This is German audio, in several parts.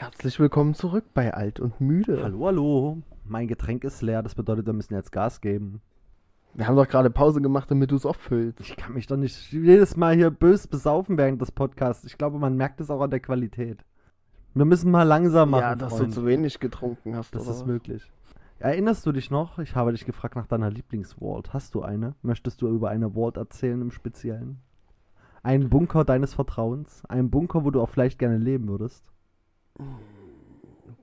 Herzlich willkommen zurück bei Alt und Müde. Hallo, hallo. Mein Getränk ist leer, das bedeutet, wir müssen jetzt Gas geben. Wir haben doch gerade Pause gemacht, damit du es auffüllst. Ich kann mich doch nicht jedes Mal hier bös besaufen während des Podcasts. Ich glaube, man merkt es auch an der Qualität. Wir müssen mal langsam machen. ja, dass Freund. du zu wenig getrunken hast. Das oder ist möglich. Erinnerst du dich noch? Ich habe dich gefragt nach deiner Lieblingsvault. Hast du eine? Möchtest du über eine Vault erzählen im Speziellen? Ein Bunker deines Vertrauens? Ein Bunker, wo du auch vielleicht gerne leben würdest?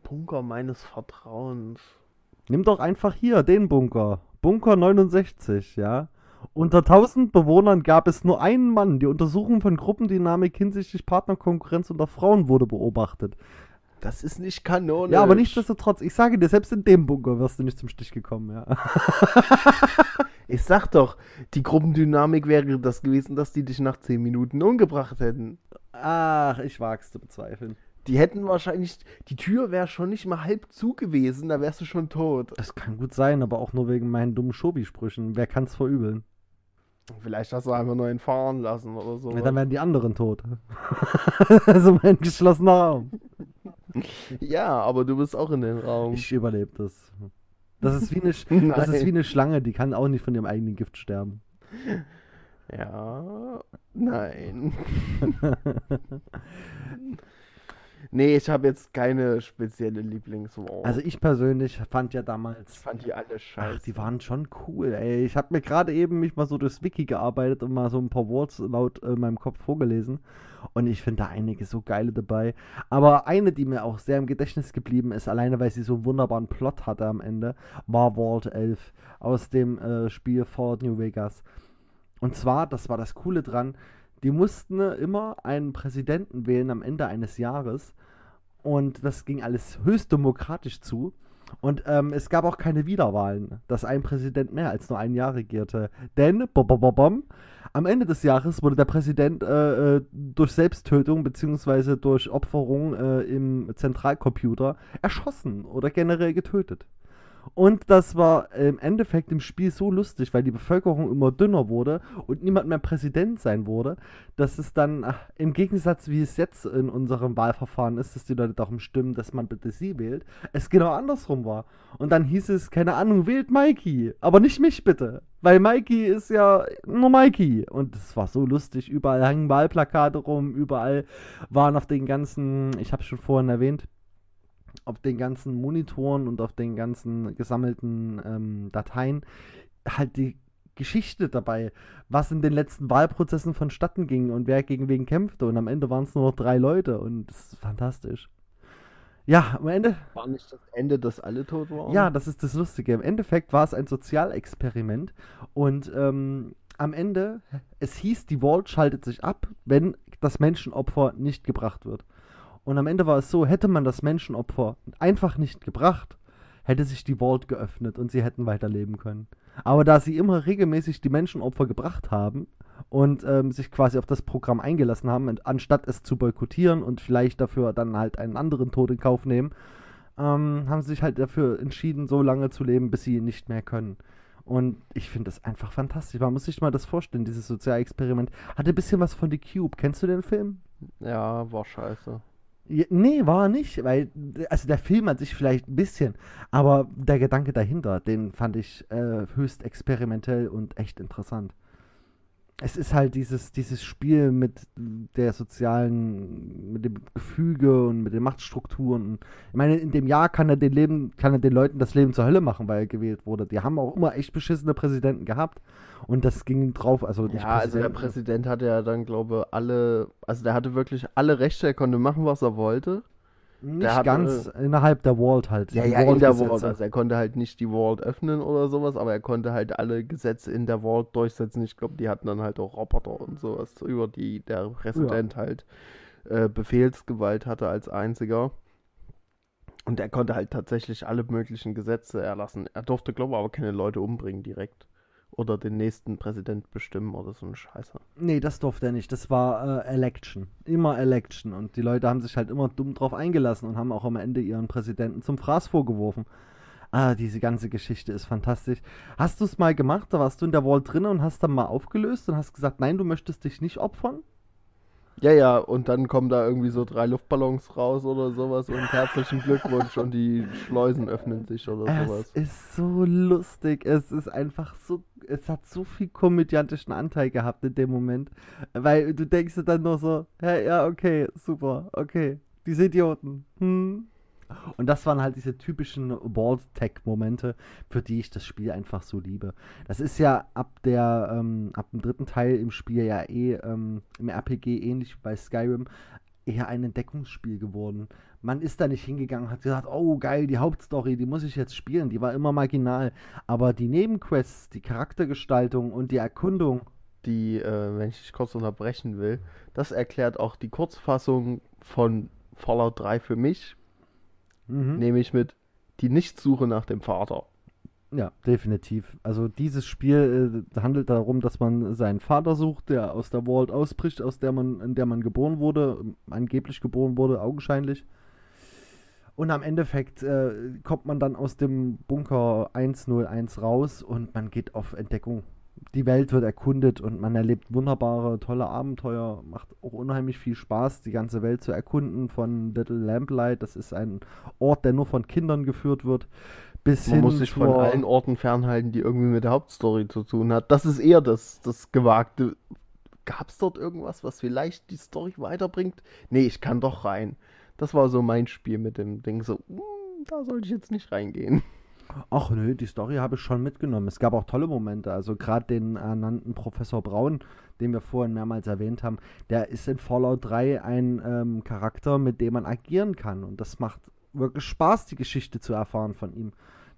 Bunker meines Vertrauens. Nimm doch einfach hier den Bunker. Bunker 69, ja. Unter 1000 Bewohnern gab es nur einen Mann. Die Untersuchung von Gruppendynamik hinsichtlich Partnerkonkurrenz unter Frauen wurde beobachtet. Das ist nicht kanonisch. Ja, aber nichtsdestotrotz, ich sage dir, selbst in dem Bunker wirst du nicht zum Stich gekommen, ja. Ich sag doch, die Gruppendynamik wäre das gewesen, dass die dich nach 10 Minuten umgebracht hätten. Ach, ich wag's zu bezweifeln. Die hätten wahrscheinlich, die Tür wäre schon nicht mal halb zu gewesen, da wärst du schon tot. Das kann gut sein, aber auch nur wegen meinen dummen Schobi-Sprüchen. Wer kann's verübeln? Vielleicht hast du einfach nur einen fahren lassen oder so. Ja, dann werden die anderen tot. also mein geschlossener Raum. ja, aber du bist auch in den Raum. Ich überlebe das. Das ist, wie eine, das ist wie eine Schlange, die kann auch nicht von ihrem eigenen Gift sterben. Ja, nein. nee, ich habe jetzt keine spezielle Lieblingswort. Also ich persönlich fand ja damals, ich fand die alle scheiße. ach, die waren schon cool, ey. Ich habe mir gerade eben mich mal so durchs Wiki gearbeitet und mal so ein paar Worts laut äh, meinem Kopf vorgelesen. Und ich finde da einige so geile dabei. Aber eine, die mir auch sehr im Gedächtnis geblieben ist, alleine weil sie so einen wunderbaren Plot hatte am Ende, war Vault 11 aus dem äh, Spiel Fallout New Vegas. Und zwar, das war das Coole dran, die mussten immer einen Präsidenten wählen am Ende eines Jahres. Und das ging alles höchst demokratisch zu. Und ähm, es gab auch keine Wiederwahlen, dass ein Präsident mehr als nur ein Jahr regierte. Denn, bom, bom, bom, am Ende des Jahres wurde der Präsident äh, äh, durch Selbsttötung bzw. durch Opferung äh, im Zentralcomputer erschossen oder generell getötet. Und das war im Endeffekt im Spiel so lustig, weil die Bevölkerung immer dünner wurde und niemand mehr Präsident sein wurde, dass es dann ach, im Gegensatz, wie es jetzt in unserem Wahlverfahren ist, dass die Leute darum stimmen, dass man bitte sie wählt, es genau andersrum war. Und dann hieß es, keine Ahnung, wählt Mikey, aber nicht mich bitte, weil Mikey ist ja nur Mikey. Und es war so lustig, überall hangen Wahlplakate rum, überall waren auf den ganzen, ich habe schon vorhin erwähnt, auf den ganzen Monitoren und auf den ganzen gesammelten ähm, Dateien halt die Geschichte dabei, was in den letzten Wahlprozessen vonstatten ging und wer gegen wen kämpfte. Und am Ende waren es nur noch drei Leute und das ist fantastisch. Ja, am Ende, War nicht das Ende, dass alle tot waren? ja, das ist das Lustige. Im Endeffekt war es ein Sozialexperiment und ähm, am Ende, es hieß, die Vault schaltet sich ab, wenn das Menschenopfer nicht gebracht wird. Und am Ende war es so, hätte man das Menschenopfer einfach nicht gebracht, hätte sich die Vault geöffnet und sie hätten weiterleben können. Aber da sie immer regelmäßig die Menschenopfer gebracht haben und ähm, sich quasi auf das Programm eingelassen haben, anstatt es zu boykottieren und vielleicht dafür dann halt einen anderen Tod in Kauf nehmen, ähm, haben sie sich halt dafür entschieden, so lange zu leben, bis sie nicht mehr können. Und ich finde das einfach fantastisch. Man muss sich mal das vorstellen, dieses Sozialexperiment. Hatte ein bisschen was von The Cube. Kennst du den Film? Ja, war scheiße. Nee, war nicht, weil, also der Film an sich vielleicht ein bisschen, aber der Gedanke dahinter, den fand ich äh, höchst experimentell und echt interessant. Es ist halt dieses, dieses Spiel mit der sozialen, mit dem Gefüge und mit den Machtstrukturen. Ich meine, in dem Jahr kann er den Leben, kann er den Leuten das Leben zur Hölle machen, weil er gewählt wurde. Die haben auch immer echt beschissene Präsidenten gehabt. Und das ging drauf, also Ja, also der Präsident hatte ja dann, glaube alle, also der hatte wirklich alle Rechte, er konnte machen, was er wollte. Nicht hatte- ganz innerhalb der Vault halt. Ja, ja, in der. Vault. Also er konnte halt nicht die Vault öffnen oder sowas, aber er konnte halt alle Gesetze in der Vault durchsetzen. Ich glaube, die hatten dann halt auch Roboter und sowas, über die der Präsident halt äh, Befehlsgewalt hatte als einziger. Und er konnte halt tatsächlich alle möglichen Gesetze erlassen. Er durfte, glaube ich, aber keine Leute umbringen direkt. Oder den nächsten Präsident bestimmen oder so eine Scheiße. Nee, das durfte er nicht. Das war äh, Election. Immer Election. Und die Leute haben sich halt immer dumm drauf eingelassen und haben auch am Ende ihren Präsidenten zum Fraß vorgeworfen. Ah, diese ganze Geschichte ist fantastisch. Hast du es mal gemacht? Da warst du in der Wall drin und hast dann mal aufgelöst und hast gesagt, nein, du möchtest dich nicht opfern? Ja, ja, und dann kommen da irgendwie so drei Luftballons raus oder sowas und herzlichen Glückwunsch und die Schleusen öffnen sich oder Es sowas. ist so lustig. Es ist einfach so. Es hat so viel komödiantischen Anteil gehabt in dem Moment. Weil du denkst dir dann nur so, hey, ja, okay, super, okay. Diese Idioten. Hm. Und das waren halt diese typischen Vault-Tech-Momente, für die ich das Spiel einfach so liebe. Das ist ja ab der, ähm, ab dem dritten Teil im Spiel ja eh, ähm, im RPG ähnlich wie bei Skyrim, eher ein Entdeckungsspiel geworden. Man ist da nicht hingegangen hat gesagt, oh geil, die Hauptstory, die muss ich jetzt spielen, die war immer marginal. Aber die Nebenquests, die Charaktergestaltung und die Erkundung, Die, äh, wenn ich dich kurz unterbrechen will, das erklärt auch die Kurzfassung von Fallout 3 für mich, mhm. nämlich mit die Nichtsuche nach dem Vater. Ja, definitiv. Also dieses Spiel äh, handelt darum, dass man seinen Vater sucht, der aus der Vault ausbricht, aus der man, in der man geboren wurde, ähm, angeblich geboren wurde, augenscheinlich. Und am Endeffekt äh, kommt man dann aus dem Bunker 101 raus und man geht auf Entdeckung. Die Welt wird erkundet und man erlebt wunderbare, tolle Abenteuer. Macht auch unheimlich viel Spaß, die ganze Welt zu erkunden. Von Little Lamplight, das ist ein Ort, der nur von Kindern geführt wird, bis Man hin muss sich von allen Orten fernhalten, die irgendwie mit der Hauptstory zu tun hat. Das ist eher das, das Gewagte. Gab es dort irgendwas, was vielleicht die Story weiterbringt? Nee, ich kann doch rein. Das war so mein Spiel mit dem Ding. So, "Hm, da sollte ich jetzt nicht reingehen. Ach nö, die Story habe ich schon mitgenommen. Es gab auch tolle Momente. Also gerade den ernannten Professor Braun, den wir vorhin mehrmals erwähnt haben, der ist in Fallout 3 ein ähm, Charakter, mit dem man agieren kann. Und das macht wirklich Spaß, die Geschichte zu erfahren von ihm.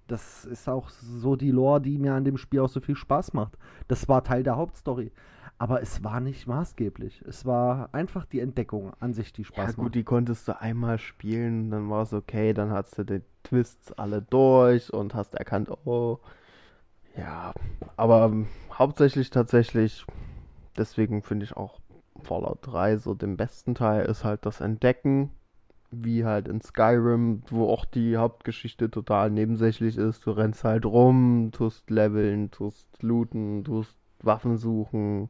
Das ist auch so die Lore, die mir an dem Spiel auch so viel Spaß macht. Das war Teil der Hauptstory. Aber es war nicht maßgeblich. Es war einfach die Entdeckung an sich, die Ja Spaß gut, macht. die konntest du einmal spielen, dann war es okay, dann hast du die Twists alle durch und hast erkannt, oh. Ja, aber ähm, hauptsächlich tatsächlich, deswegen finde ich auch Fallout 3 so den besten Teil, ist halt das Entdecken, wie halt in Skyrim, wo auch die Hauptgeschichte total nebensächlich ist. Du rennst halt rum, tust leveln, tust looten, tust Waffen suchen.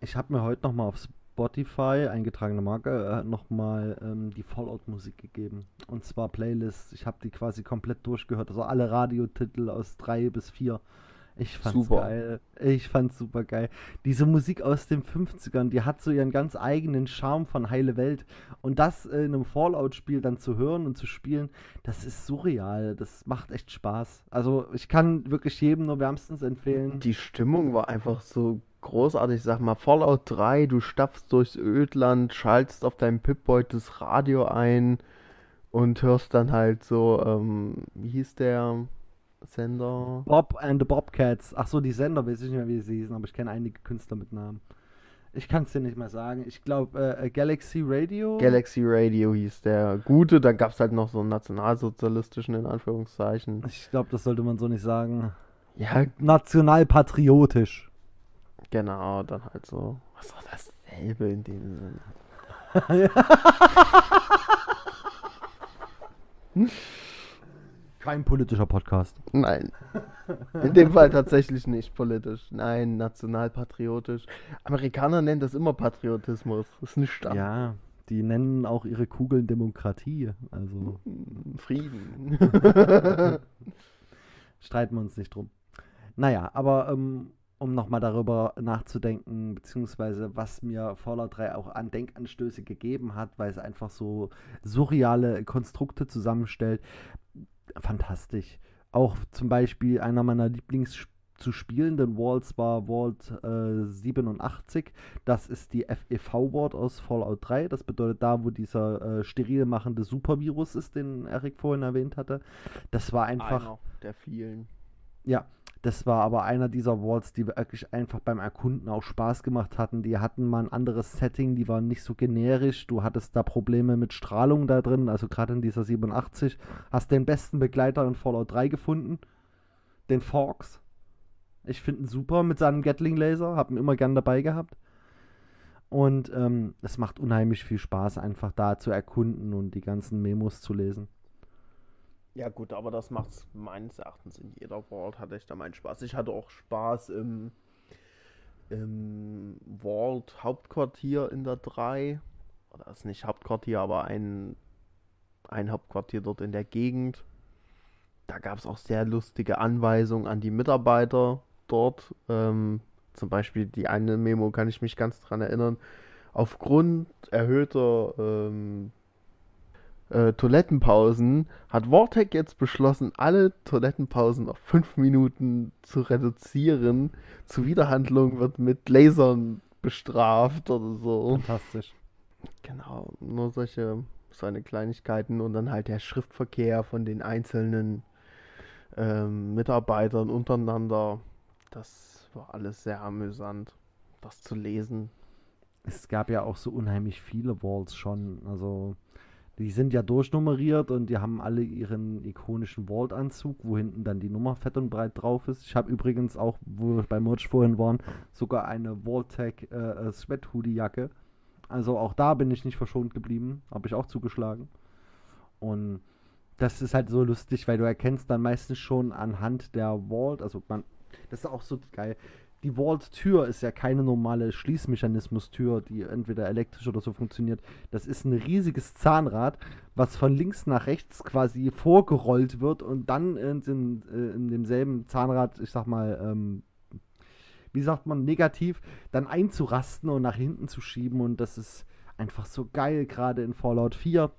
Ich habe mir heute nochmal auf Spotify, eingetragene Marke, äh, nochmal ähm, die Fallout-Musik gegeben. Und zwar Playlists. Ich habe die quasi komplett durchgehört. Also alle Radiotitel aus drei bis vier. Ich fand's Super. geil. Ich fand's super geil. Diese Musik aus den 50ern, die hat so ihren ganz eigenen Charme von Heile Welt. Und das in einem Fallout-Spiel dann zu hören und zu spielen, das ist surreal. Das macht echt Spaß. Also ich kann wirklich jedem nur wärmstens empfehlen. Die Stimmung war einfach so großartig. Sag mal, Fallout 3, du stapfst durchs Ödland, schaltest auf deinem Pip-Boy das Radio ein und hörst dann halt so, ähm, wie hieß der Sender? Bob and the Bobcats. Ach so, die Sender, weiß ich nicht mehr, wie sie hießen, aber ich kenne einige Künstler mit Namen. Ich kann es dir nicht mehr sagen. Ich glaube, äh, Galaxy Radio. Galaxy Radio hieß der gute. Dann gab es halt noch so einen nationalsozialistischen, in Anführungszeichen. ich glaube, das sollte man so nicht sagen. Ja, Nationalpatriotisch. Genau, dann halt so. Was war dasselbe in dem Sinne? Kein politischer Podcast. Nein. In dem Fall tatsächlich nicht politisch. Nein, nationalpatriotisch. Amerikaner nennen das immer Patriotismus. Das ist nicht da. Ja, die nennen auch ihre Kugeln Demokratie. Also Frieden. streiten wir uns nicht drum. Naja, aber ähm, um nochmal darüber nachzudenken, beziehungsweise was mir Fallout 3 auch an Denkanstöße gegeben hat, weil es einfach so surreale Konstrukte zusammenstellt. Fantastisch. Auch zum Beispiel einer meiner Lieblings zu spielenden Walls war Vault äh, 87. Das ist die FEV-Ward aus Fallout 3. Das bedeutet da, wo dieser äh, steril machende Supervirus ist, den Erik vorhin erwähnt hatte. Das war einfach. Einer der vielen. Ja, das war aber einer dieser Walls, die wirklich einfach beim Erkunden auch Spaß gemacht hatten. Die hatten mal ein anderes Setting, die waren nicht so generisch. Du hattest da Probleme mit Strahlung da drin, also gerade in dieser 87. Hast den besten Begleiter in Fallout 3 gefunden, den Fox. Ich finde ihn super mit seinem Gatling-Laser, hab ihn immer gern dabei gehabt. Und ähm, es macht unheimlich viel Spaß, einfach da zu erkunden und die ganzen Memos zu lesen. Ja gut, aber das macht meines Erachtens in jeder Vault hatte ich da meinen Spaß. Ich hatte auch Spaß im im Vault Hauptquartier in der 3. Oder ist nicht Hauptquartier, aber ein, ein Hauptquartier dort in der Gegend. Da gab es auch sehr lustige Anweisungen an die Mitarbeiter dort. Ähm, zum Beispiel die eine Memo kann ich mich ganz dran erinnern. Aufgrund erhöhter ähm, äh, Toilettenpausen hat Vortec jetzt beschlossen, alle Toilettenpausen auf fünf Minuten zu reduzieren. Zuwiderhandlung wird mit Lasern bestraft oder so. Fantastisch. Genau, nur solche, so eine Kleinigkeiten und dann halt der Schriftverkehr von den einzelnen ähm, Mitarbeitern untereinander. Das war alles sehr amüsant, das zu lesen. Es gab ja auch so unheimlich viele Walls schon. Also, die sind ja durchnummeriert und die haben alle ihren ikonischen Vault-Anzug, wo hinten dann die Nummer fett und breit drauf ist. Ich habe übrigens auch, wo wir bei Merch vorhin waren, sogar eine Vault-Tag äh, äh, Sweat-Hoodie-Jacke. Also auch da bin ich nicht verschont geblieben, habe ich auch zugeschlagen. Und das ist halt so lustig, weil du erkennst dann meistens schon anhand der Vault, also man, das ist auch so geil. Die Vault-Tür ist ja keine normale Schließmechanismus-Tür, die entweder elektrisch oder so funktioniert. Das ist ein riesiges Zahnrad, was von links nach rechts quasi vorgerollt wird und dann in, in, äh, in demselben Zahnrad, ich sag mal, ähm, wie sagt man, negativ, dann einzurasten und nach hinten zu schieben. Und das ist einfach so geil, gerade in Fallout 4,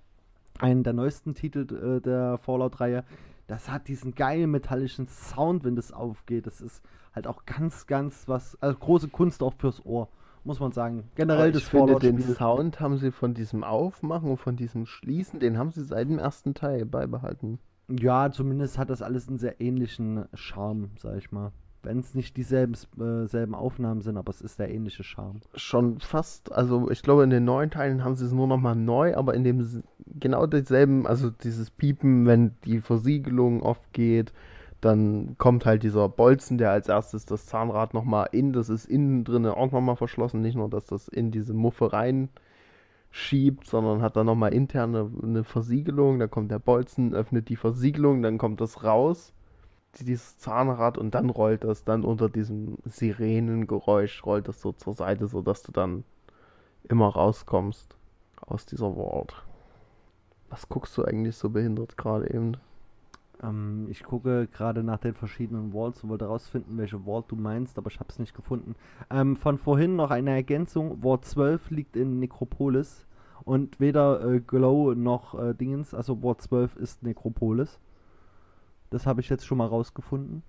einen der neuesten Titel äh, der Fallout-Reihe. Das hat diesen geilen metallischen Sound, wenn das aufgeht. Das ist halt auch ganz, ganz was, also große Kunst auch fürs Ohr, muss man sagen. Generell das finde, den. Sound haben sie von diesem Aufmachen und von diesem Schließen, den haben sie seit dem ersten Teil beibehalten. Ja, zumindest hat das alles einen sehr ähnlichen Charme, sag ich mal. Wenn es nicht dieselben äh, selben Aufnahmen sind, aber es ist der ähnliche Charme. Schon fast, also ich glaube in den neuen Teilen haben sie es nur noch mal neu, aber in dem genau denselben, also dieses Piepen, wenn die Versiegelung oft geht, dann kommt halt dieser Bolzen, der als erstes das Zahnrad noch mal in, das ist innen drin auch noch mal verschlossen, nicht nur, dass das in diese Muffe rein schiebt, sondern hat dann noch mal intern eine, eine Versiegelung, da kommt der Bolzen, öffnet die Versiegelung, dann kommt das raus, dieses Zahnrad und dann rollt das dann unter diesem Sirenengeräusch, rollt das so zur Seite, sodass du dann immer rauskommst aus dieser Vault. Was guckst du eigentlich so behindert gerade eben? Ähm, ich gucke gerade nach den verschiedenen Vaults und wollte herausfinden, welche Vault du meinst, aber ich habe es nicht gefunden. Ähm, von vorhin noch eine Ergänzung. Vault 12 liegt in Necropolis und weder äh, Glow noch äh, Dingens, also Vault 12 ist Necropolis. Das habe ich jetzt schon mal rausgefunden.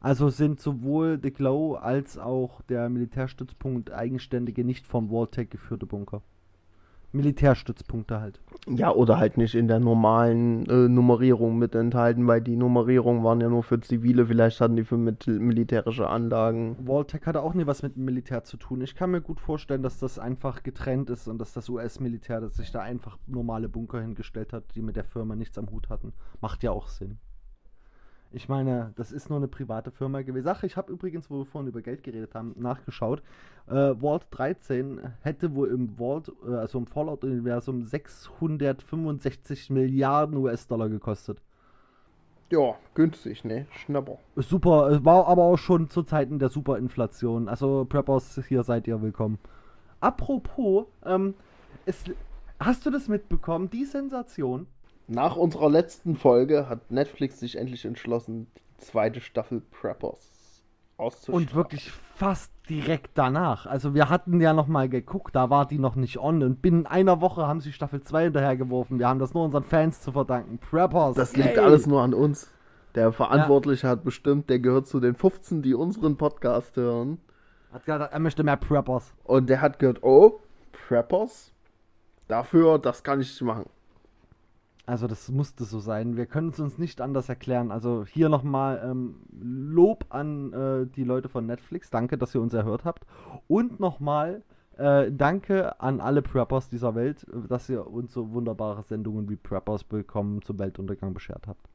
Also sind sowohl The Glow als auch der Militärstützpunkt eigenständige, nicht vom Vault-Tech geführte Bunker. Militärstützpunkte halt. Ja, oder halt nicht in der normalen äh, Nummerierung mit enthalten, weil die Nummerierungen waren ja nur für Zivile, vielleicht hatten die für mit militärische Anlagen. Vault-Tech hatte auch nie was mit dem Militär zu tun. Ich kann mir gut vorstellen, dass das einfach getrennt ist und dass das US-Militär, sich da einfach normale Bunker hingestellt hat, die mit der Firma nichts am Hut hatten. Macht ja auch Sinn. Ich meine, das ist nur eine private Firma gewesen. Ach, ich habe übrigens, wo wir vorhin über Geld geredet haben, nachgeschaut. Äh, Vault 13 hätte wohl im Vault, äh, also im Fallout-Universum 665 Milliarden US-Dollar gekostet. Ja, günstig, ne? Schnapper. Super, es war aber auch schon zu Zeiten der Superinflation. Also Preppers, hier seid ihr willkommen. Apropos, ähm, es, hast du das mitbekommen, die Sensation? Nach unserer letzten Folge hat Netflix sich endlich entschlossen, die zweite Staffel Preppers auszustrahlen. Und wirklich fast direkt danach. Also wir hatten ja noch mal geguckt, da war die noch nicht on. Und binnen einer Woche haben sie Staffel 2 hinterhergeworfen. Wir haben das nur unseren Fans zu verdanken. Preppers. Das liegt yay! alles nur an uns. Der Verantwortliche hat bestimmt, der gehört zu den 15, die unseren Podcast hören. Hat gesagt, er möchte mehr Preppers. Und der hat gehört, oh, Preppers? Dafür, das kann ich nicht machen. Also das musste so sein. Wir können es uns nicht anders erklären. Also hier nochmal ähm, Lob an äh, die Leute von Netflix. Danke, dass ihr uns erhört habt. Und nochmal äh, danke an alle Preppers dieser Welt, dass ihr uns so wunderbare Sendungen wie Preppers bekommen zum Weltuntergang beschert habt.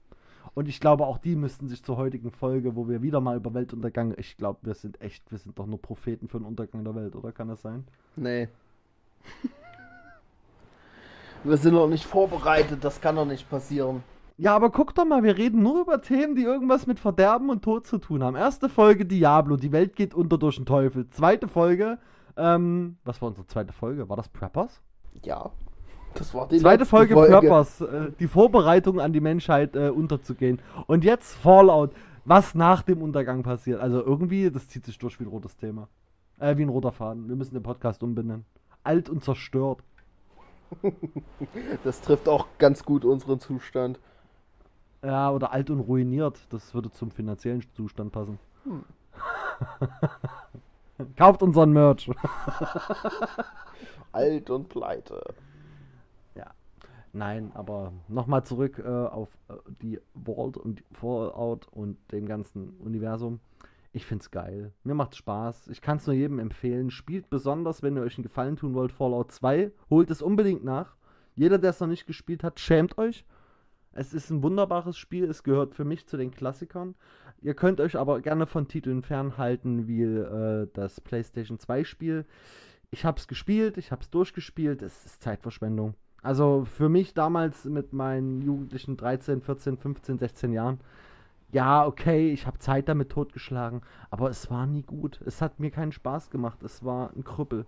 Und ich glaube, auch die müssten sich zur heutigen Folge, wo wir wieder mal über Weltuntergang, ich glaube, wir sind echt, wir sind doch nur Propheten für den Untergang der Welt, oder kann das sein? Nee. Wir sind noch nicht vorbereitet, das kann doch nicht passieren. Ja, aber guck doch mal, wir reden nur über Themen, die irgendwas mit Verderben und Tod zu tun haben. Erste Folge Diablo, die Welt geht unter durch den Teufel. Zweite Folge, ähm, was war unsere zweite Folge? War das Preppers? Ja. Das war die Zweite letzte Folge, Preppers, äh, die Vorbereitung an die Menschheit äh, unterzugehen. Und jetzt Fallout, was nach dem Untergang passiert. Also irgendwie, das zieht sich durch wie ein rotes Thema. Äh, wie ein roter Faden. Wir müssen den Podcast umbenennen. Alt und zerstört. Das trifft auch ganz gut unseren Zustand. Ja, oder alt und ruiniert. Das würde zum finanziellen Zustand passen. Hm. Kauft unseren Merch. Alt und pleite. Nein, aber nochmal zurück äh, auf äh, die Vault und Fallout und dem ganzen Universum. Ich find's geil. Mir macht's Spaß. Ich kann's nur jedem empfehlen. Spielt besonders, wenn ihr euch einen Gefallen tun wollt, Fallout 2. Holt es unbedingt nach. Jeder, der es noch nicht gespielt hat, schämt euch. Es ist ein wunderbares Spiel. Es gehört für mich zu den Klassikern. Ihr könnt euch aber gerne von Titeln fernhalten, wie äh, das PlayStation 2 Spiel. Ich hab's gespielt, ich hab's durchgespielt. Es ist Zeitverschwendung. Also für mich damals mit meinen jugendlichen 13, 14, 15, 16 Jahren, ja, okay, ich habe Zeit damit totgeschlagen, aber es war nie gut. Es hat mir keinen Spaß gemacht. Es war ein Krüppel.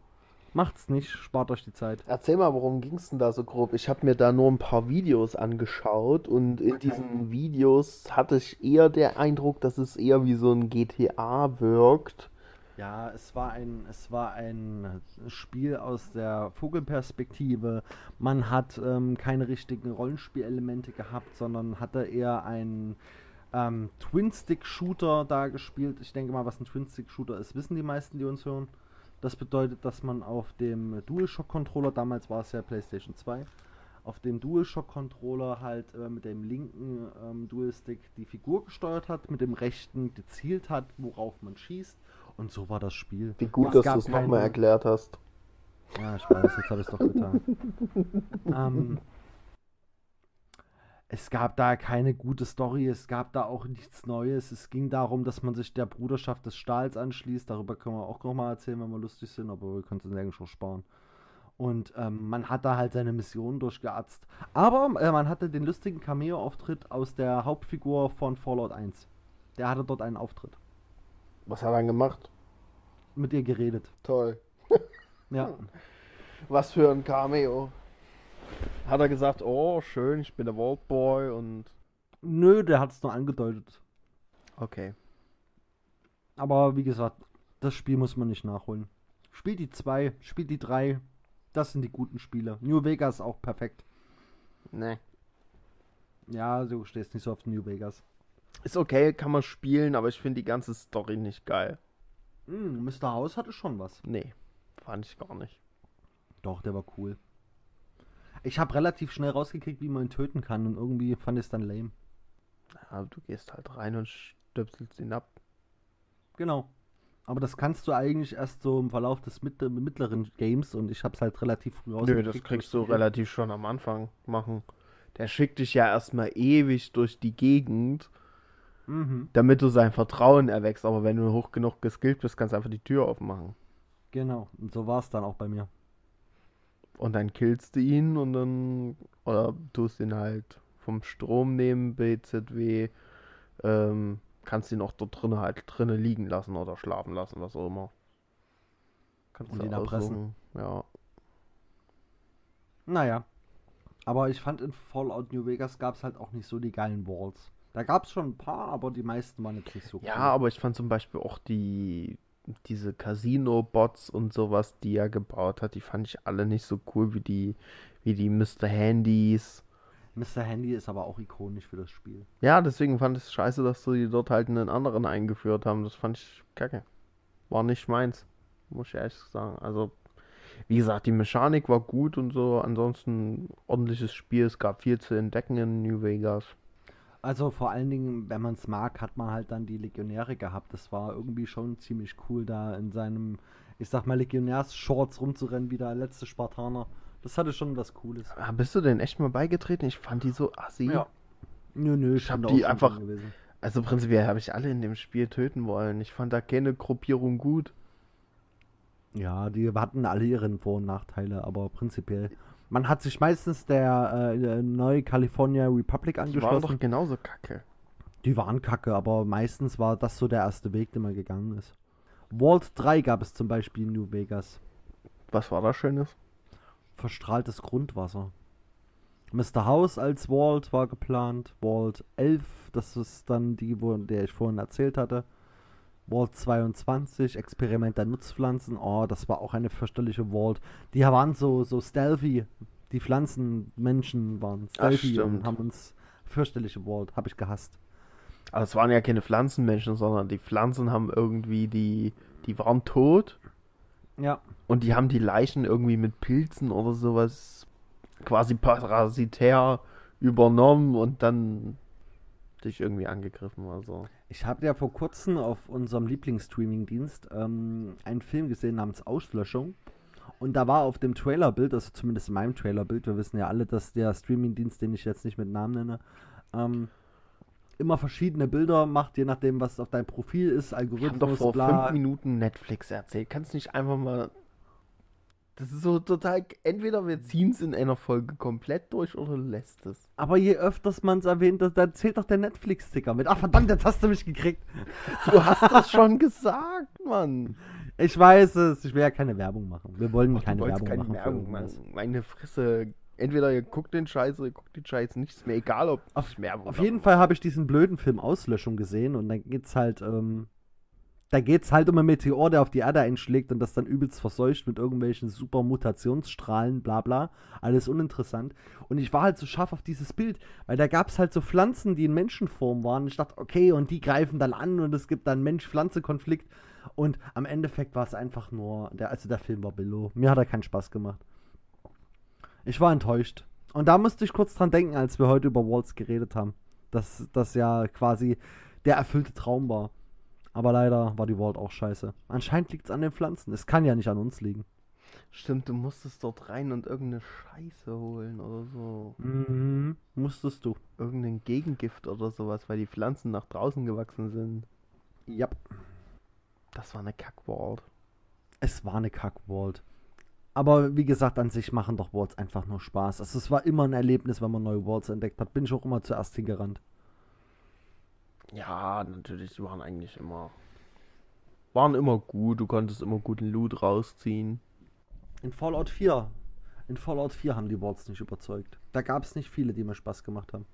Macht's nicht, spart euch die Zeit. Erzähl mal, worum ging's denn da so grob? Ich habe mir da nur ein paar Videos angeschaut und in diesen Videos hatte ich eher der Eindruck, dass es eher wie so ein GTA wirkt. Ja, es war ein, es war ein Spiel aus der Vogelperspektive. Man hat ähm, keine richtigen Rollenspielelemente gehabt, sondern hatte eher einen ähm, Twin-Stick-Shooter da gespielt. Ich denke mal, was ein Twin-Stick-Shooter ist, wissen die meisten, die uns hören. Das bedeutet, dass man auf dem DualShock-Controller, damals war es ja PlayStation 2, auf dem DualShock-Controller halt äh, mit dem linken ähm, Dual-Stick die Figur gesteuert hat, mit dem rechten gezielt hat, worauf man schießt und so war das Spiel. Wie gut, es dass du es nochmal erklärt hast. Ja, ich weiß, jetzt habe ich es doch getan. ähm, es gab da keine gute Story, es gab da auch nichts Neues. Es ging darum, dass man sich der Bruderschaft des Stahls anschließt. Darüber können wir auch nochmal erzählen, wenn wir lustig sind, aber wir können es eigentlich schon sparen. Und ähm, man hat da halt seine Mission durchgeatzt. Aber äh, man hatte den lustigen Cameo-Auftritt aus der Hauptfigur von Fallout 1. Der hatte dort einen Auftritt. Was hat er dann gemacht? Mit ihr geredet. Toll. ja. Was für ein Cameo. Hat er gesagt, oh, schön, ich bin der Vault Boy und. Nö, der hat es nur angedeutet. Okay. Aber wie gesagt, das Spiel muss man nicht nachholen. Spielt die 2, spielt die 3. Das sind die guten Spiele. New Vegas auch perfekt. Ne. Ja, du stehst nicht so auf New Vegas. Ist okay, kann man spielen, aber ich finde die ganze Story nicht geil. Hm, Mr. House hatte schon was. Nee, fand ich gar nicht. Doch, der war cool. Ich habe relativ schnell rausgekriegt, wie man ihn töten kann und irgendwie fand ich es dann lame. Ja, du gehst halt rein und stöpselst ihn ab. Genau. Aber das kannst du eigentlich erst so im Verlauf des mittleren Games und ich hab's halt relativ früh rausgekriegt. Nö, das kriegst du relativ schon am Anfang machen. Der schickt dich ja erstmal ewig durch die Gegend Mhm. Damit du sein Vertrauen erwächst. Aber wenn du hoch genug geskillt bist, kannst du einfach die Tür aufmachen. Genau, und so war es dann auch bei mir. Und dann killst du ihn und dann, oder tust ihn halt vom Strom nehmen, BZW, ähm, kannst ihn auch dort drinnen halt drinnen liegen lassen oder schlafen lassen, was auch immer. Kannst und ihn erpressen. Ja. Naja. Aber ich fand in Fallout New Vegas gab es halt auch nicht so die geilen Walls. Da gab es schon ein paar, aber die meisten waren jetzt nicht so cool. Ja, aber ich fand zum Beispiel auch die diese Casino-Bots und sowas, die er gebaut hat, die fand ich alle nicht so cool wie die, wie die Mr. Handys. Mr. Handy ist aber auch ikonisch für das Spiel. Ja, deswegen fand ich es scheiße, dass sie dort halt einen anderen eingeführt haben. Das fand ich kacke. War nicht meins. Muss ich ehrlich sagen. Also, wie gesagt, die Mechanik war gut und so. Ansonsten ordentliches Spiel. Es gab viel zu entdecken in New Vegas. Also vor allen Dingen, wenn man es mag, hat man halt dann die Legionäre gehabt. Das war irgendwie schon ziemlich cool, da in seinem, ich sag mal, Legionärs-Shorts rumzurennen, wie der letzte Spartaner. Das hatte schon was Cooles. Ah, bist du denn echt mal beigetreten? Ich fand die so assi. Ja. Nö, nö, ich hab die einfach. Also prinzipiell habe ich alle in dem Spiel töten wollen. Ich fand da keine Gruppierung gut. Ja, die hatten alle ihren Vor- und Nachteile, aber prinzipiell. Man hat sich meistens der äh, neue California Republic Die waren angeschlossen. doch genauso kacke. Die waren kacke, aber meistens war das so der erste Weg, den man gegangen ist. Vault 3 gab es zum Beispiel in New Vegas. Was war da Schönes? Verstrahltes Grundwasser. Mr. House als Vault war geplant. Vault 11, das ist dann die, wo, der ich vorhin erzählt hatte. Vault 22, Experiment der Nutzpflanzen. Oh, das war auch eine fürchterliche Vault. Die waren so, so stealthy. Die Pflanzenmenschen waren stealthy und stimmt. haben uns fürchterliche Vault. Habe ich gehasst. Aber es waren ja keine Pflanzenmenschen, sondern die Pflanzen haben irgendwie die, die waren tot Ja. und die haben die Leichen irgendwie mit Pilzen oder sowas quasi parasitär übernommen und dann dich irgendwie angegriffen. Also Ich habe ja vor kurzem auf unserem Lieblingsstreaming-Dienst ähm, einen Film gesehen namens Auslöschung. Und da war auf dem Trailerbild, also zumindest in meinem Trailerbild, wir wissen ja alle, dass der Streaming-Dienst, den ich jetzt nicht mit Namen nenne, ähm, immer verschiedene Bilder macht, je nachdem, was auf deinem Profil ist, wir haben doch Algorithmus, vor bla. fünf Minuten Netflix erzählt. Kannst nicht einfach mal. Das ist so total. Entweder wir ziehen es in einer Folge komplett durch oder lässt es. Aber je öfters man es erwähnt, das- da zählt doch der Netflix-Sticker mit. Ach verdammt, jetzt hast du mich gekriegt. Du hast das schon gesagt, Mann. Ich weiß es, ich will ja keine Werbung machen. Wir wollen Ach, keine Werbung keine machen. Werbung, Mann. irgendwas. Meine Fresse. Entweder ihr guckt den Scheiß oder ihr guckt den Scheiß nicht. Ist mir egal, ob Auf- Werbung Auf jeden Fall habe ich diesen blöden Film Auslöschung gesehen und dann geht's halt, ähm, da geht's halt um einen Meteor, der auf die Erde einschlägt und das dann übelst verseucht mit irgendwelchen super Mutationsstrahlen, bla bla. Alles uninteressant. Und ich war halt so scharf auf dieses Bild, weil da gab's halt so Pflanzen, die in Menschenform waren. Ich dachte, okay, und die greifen dann an und es gibt dann Mensch-Pflanze-Konflikt. Und am Endeffekt war es einfach nur, der, also der Film war below. Mir hat er keinen Spaß gemacht. Ich war enttäuscht. Und da musste ich kurz dran denken, als wir heute über Waltz geredet haben. Dass das ja quasi der erfüllte Traum war. Aber leider war die Vault auch scheiße. Anscheinend liegt es an den Pflanzen. Es kann ja nicht an uns liegen. Stimmt, du musstest dort rein und irgendeine Scheiße holen oder so. Mhm. Musstest du. Irgendein Gegengift oder sowas, weil die Pflanzen nach draußen gewachsen sind. Ja. Das war eine Kackwald. Es war eine Kack-Vault. Aber wie gesagt, an sich machen doch Vaults einfach nur Spaß. Also es war immer ein Erlebnis, wenn man neue Vaults entdeckt hat. Bin ich auch immer zuerst hingerannt. Ja, natürlich, die waren eigentlich immer. Waren immer gut, du konntest immer guten Loot rausziehen. In Fallout 4. In Fallout 4 haben die Vaults nicht überzeugt. Da gab es nicht viele, die mir Spaß gemacht haben.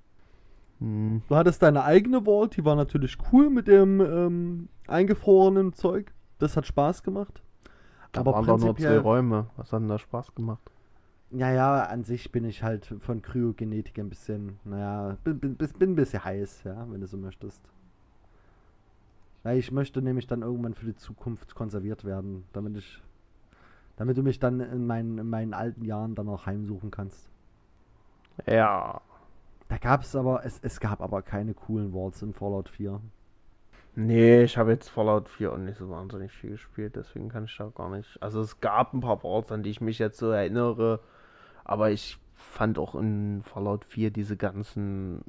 Hm. Du hattest deine eigene Vault, die war natürlich cool mit dem ähm, eingefrorenen Zeug. Das hat Spaß gemacht. Da Aber waren doch nur zwei Räume. Was hat denn da Spaß gemacht? Ja, ja, an sich bin ich halt von Kryogenetik ein bisschen, naja, bin, bin, bin ein bisschen heiß, ja, wenn du so möchtest. Weil ich möchte nämlich dann irgendwann für die Zukunft konserviert werden, damit ich, damit du mich dann in meinen, in meinen alten Jahren dann auch heimsuchen kannst. Ja. Da gab es aber, es, es gab aber keine coolen Vaults in Fallout 4. Nee, ich habe jetzt Fallout 4 auch nicht so wahnsinnig viel gespielt, deswegen kann ich da gar nicht. Also es gab ein paar Vaults, an die ich mich jetzt so erinnere, aber ich fand auch in Fallout 4 diese ganzen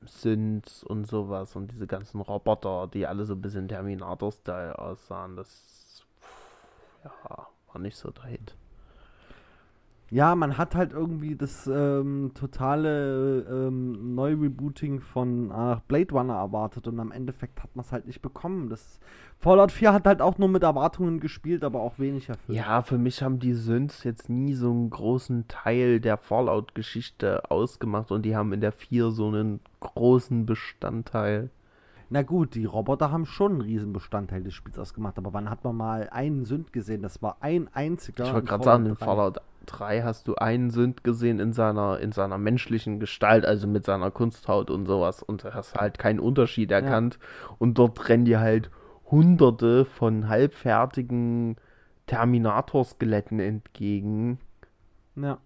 Synths und sowas und diese ganzen Roboter, die alle so ein bisschen Terminator-Style aussahen, das ja, war nicht so der Hit. Ja, man hat halt irgendwie das ähm, totale ähm, Neu-Rebooting von ach, Blade Runner erwartet und am Endeffekt hat man es halt nicht bekommen. Das Fallout 4 hat halt auch nur mit Erwartungen gespielt, aber auch wenig erfüllt. Ja, für mich haben die Synths jetzt nie so einen großen Teil der Fallout-Geschichte ausgemacht und die haben in der 4 so einen großen Bestandteil. Na gut, die Roboter haben schon einen riesen Bestandteil des Spiels ausgemacht, aber wann hat man mal einen Sünd gesehen? Das war ein einziger. Ich wollte gerade sagen, in 3. Fallout 3 hast du einen Synth gesehen in seiner, in seiner menschlichen Gestalt, also mit seiner Kunsthaut und sowas und hast halt keinen Unterschied erkannt. Und dort rennen dir halt hunderte von halbfertigen Terminator-Skeletten entgegen. Ja.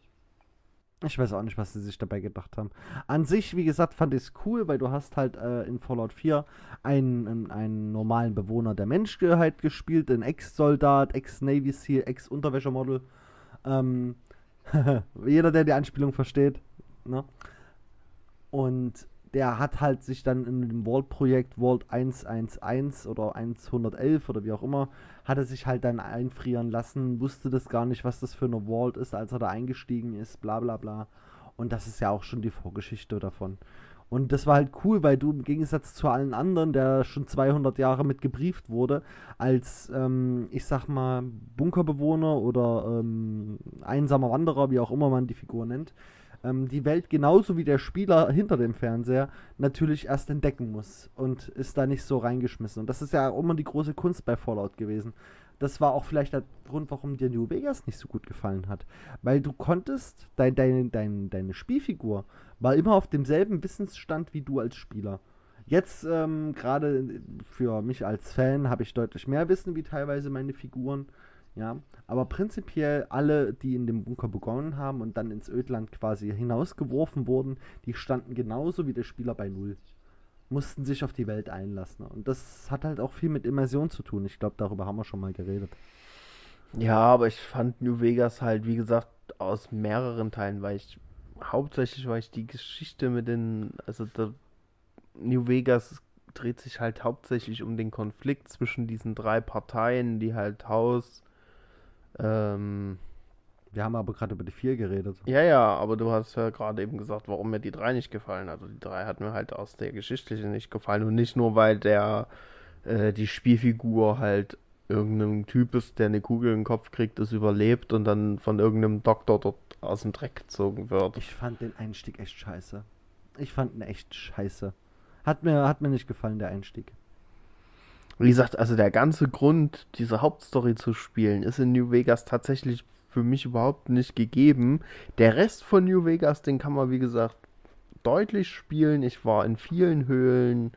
Ich weiß auch nicht, was sie sich dabei gedacht haben. An sich, wie gesagt, fand ich es cool, weil du hast halt äh, in Fallout 4 einen, einen, normalen Bewohner der Menschheit gespielt, einen Ex-Soldat, Ex-Navy Seal, Ex-Unterwäschemodel. Ähm, jeder, der die Anspielung versteht. Ne? Und der hat halt sich dann in dem Vault-Projekt Vault 111 oder 111 oder wie auch immer, hat er sich halt dann einfrieren lassen, wusste das gar nicht, was das für eine Vault ist, als er da eingestiegen ist, bla bla bla. Und das ist ja auch schon die Vorgeschichte davon. Und das war halt cool, weil du im Gegensatz zu allen anderen, der schon 200 Jahre mit gebrieft wurde, als, ähm, ich sag mal, Bunkerbewohner oder ähm, einsamer Wanderer, wie auch immer man die Figur nennt, ähm, die Welt genauso wie der Spieler hinter dem Fernseher natürlich erst entdecken muss und ist da nicht so reingeschmissen. Und das ist ja auch immer die große Kunst bei Fallout gewesen. Das war auch vielleicht der Grund, warum dir New Vegas nicht so gut gefallen hat. Weil du konntest, dein, dein, dein, deine Spielfigur war immer auf demselben Wissensstand wie du als Spieler. Jetzt, ähm, gerade für mich als Fan, habe ich deutlich mehr Wissen wie teilweise meine Figuren. Ja, aber prinzipiell alle, die in dem Bunker begonnen haben und dann ins Ödland quasi hinausgeworfen wurden, die standen genauso wie der Spieler bei Null. Mussten sich auf die Welt einlassen. Und das hat halt auch viel mit Immersion zu tun. Ich glaube, darüber haben wir schon mal geredet. Ja, aber ich fand New Vegas halt, wie gesagt, aus mehreren Teilen, weil ich hauptsächlich, weil ich die Geschichte mit den, also der New Vegas dreht sich halt hauptsächlich um den Konflikt zwischen diesen drei Parteien, die halt Haus, ähm, Wir haben aber gerade über die vier geredet. ja, ja, aber du hast ja gerade eben gesagt, warum mir die drei nicht gefallen. Also die drei hat mir halt aus der geschichtlichen nicht gefallen und nicht nur, weil der äh, die Spielfigur halt irgendein Typ ist, der eine Kugel in den Kopf kriegt, das überlebt und dann von irgendeinem Doktor dort aus dem Dreck gezogen wird. Ich fand den Einstieg echt scheiße. Ich fand ihn echt scheiße. Hat mir, hat mir nicht gefallen, der Einstieg. Wie gesagt, also der ganze Grund, diese Hauptstory zu spielen, ist in New Vegas tatsächlich für mich überhaupt nicht gegeben. Der Rest von New Vegas, den kann man, wie gesagt, deutlich spielen. Ich war in vielen Höhlen.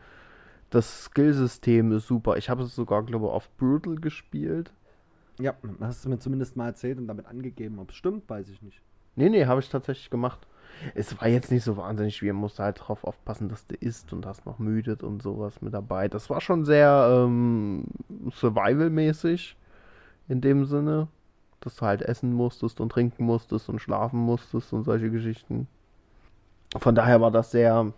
Das Skillsystem ist super. Ich habe es sogar, glaube ich, auf Brutal gespielt. Ja, hast du mir zumindest mal erzählt und damit angegeben. Ob es stimmt, weiß ich nicht. Nee, nee, habe ich tatsächlich gemacht. Es war jetzt nicht so wahnsinnig schwer, musste halt drauf aufpassen, dass du isst und hast noch müdet und sowas mit dabei. Das war schon sehr ähm, Survival-mäßig in dem Sinne, dass du halt essen musstest und trinken musstest und schlafen musstest und solche Geschichten. Von daher war das sehr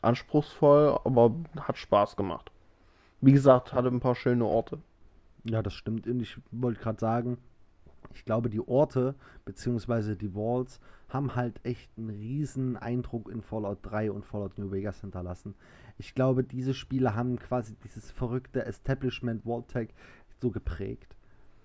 anspruchsvoll, aber hat Spaß gemacht. Wie gesagt, hatte ein paar schöne Orte. Ja, das stimmt. Ich wollte gerade sagen, ich glaube, die Orte beziehungsweise die Walls haben halt echt einen riesen Eindruck in Fallout 3 und Fallout New Vegas hinterlassen. Ich glaube, diese Spiele haben quasi dieses verrückte Establishment Vault-Tag so geprägt.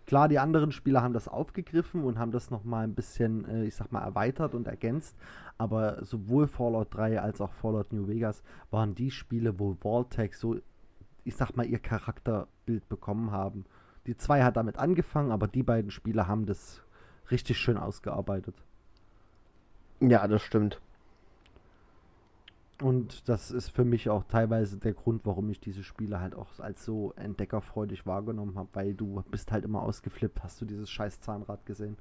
Klar, die anderen Spieler haben das aufgegriffen und haben das nochmal ein bisschen, äh, ich sag mal, erweitert und ergänzt. Aber sowohl Fallout 3 als auch Fallout New Vegas waren die Spiele, wo Vault-Tag so, ich sag mal, ihr Charakterbild bekommen haben. Die zwei hat damit angefangen, aber die beiden Spiele haben das richtig schön ausgearbeitet. Ja, das stimmt. Und das ist für mich auch teilweise der Grund, warum ich diese Spiele halt auch als so entdeckerfreudig wahrgenommen habe, weil du bist halt immer ausgeflippt. Hast du dieses scheiß Zahnrad gesehen?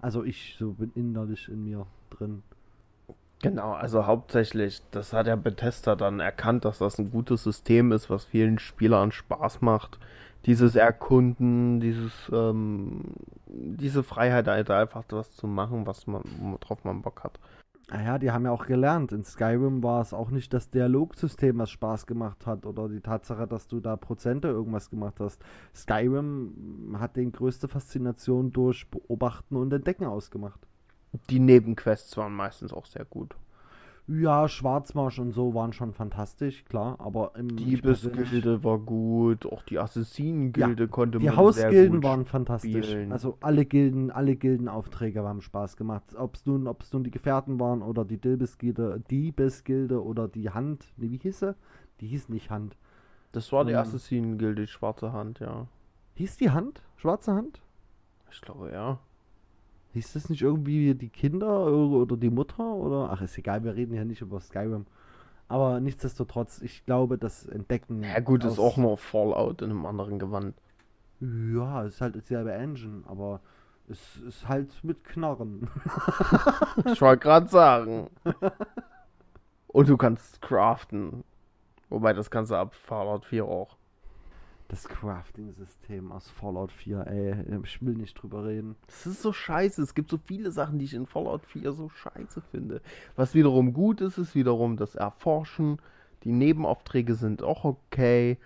Also ich so bin innerlich in mir drin. Genau, also hauptsächlich, das hat der Bethesda dann erkannt, dass das ein gutes System ist, was vielen Spielern Spaß macht. Dieses Erkunden, dieses, ähm, diese Freiheit, halt einfach was zu machen, was man, worauf man Bock hat. Naja, die haben ja auch gelernt. In Skyrim war es auch nicht das Dialogsystem, was Spaß gemacht hat oder die Tatsache, dass du da Prozente irgendwas gemacht hast. Skyrim hat den größte Faszination durch Beobachten und Entdecken ausgemacht. Die Nebenquests waren meistens auch sehr gut. Ja, Schwarzmarsch und so waren schon fantastisch, klar, aber im Die ich persönlich- Gilde war gut, auch die Assassinen-Gilde konnte Die man sehr Hausgilden waren fantastisch. spielen. Also alle Gilden, alle Gildenaufträge haben Spaß gemacht. Ob es nun, ob's nun die Gefährten waren oder die Dilbes-Gilde, Diebes-Gilde oder die Hand. Nee, wie hieß sie? Die hieß nicht Hand. Das war die ähm, Assassinen-Gilde, die schwarze Hand, ja. Hieß die Hand? Schwarze Hand? Ich glaube, ja. Hieß das nicht irgendwie die Kinder oder die Mutter? Oder? Ach, ist egal, wir reden ja nicht über Skyrim. Aber nichtsdestotrotz, ich glaube, das Entdecken. Ja gut, ist auch nur Fallout in einem anderen Gewand. Ja, es ist halt dieselbe Engine, aber es ist halt mit Knarren. Ich wollte gerade sagen. Und du kannst craften. Wobei, das kannst du ab Fallout 4 auch. Das Crafting-System aus Fallout 4, ey, ich will nicht drüber reden. Das ist so scheiße. Es gibt so viele Sachen, die ich in Fallout 4 so scheiße finde. Was wiederum gut ist, ist wiederum das Erforschen. Die Nebenaufträge sind auch okay.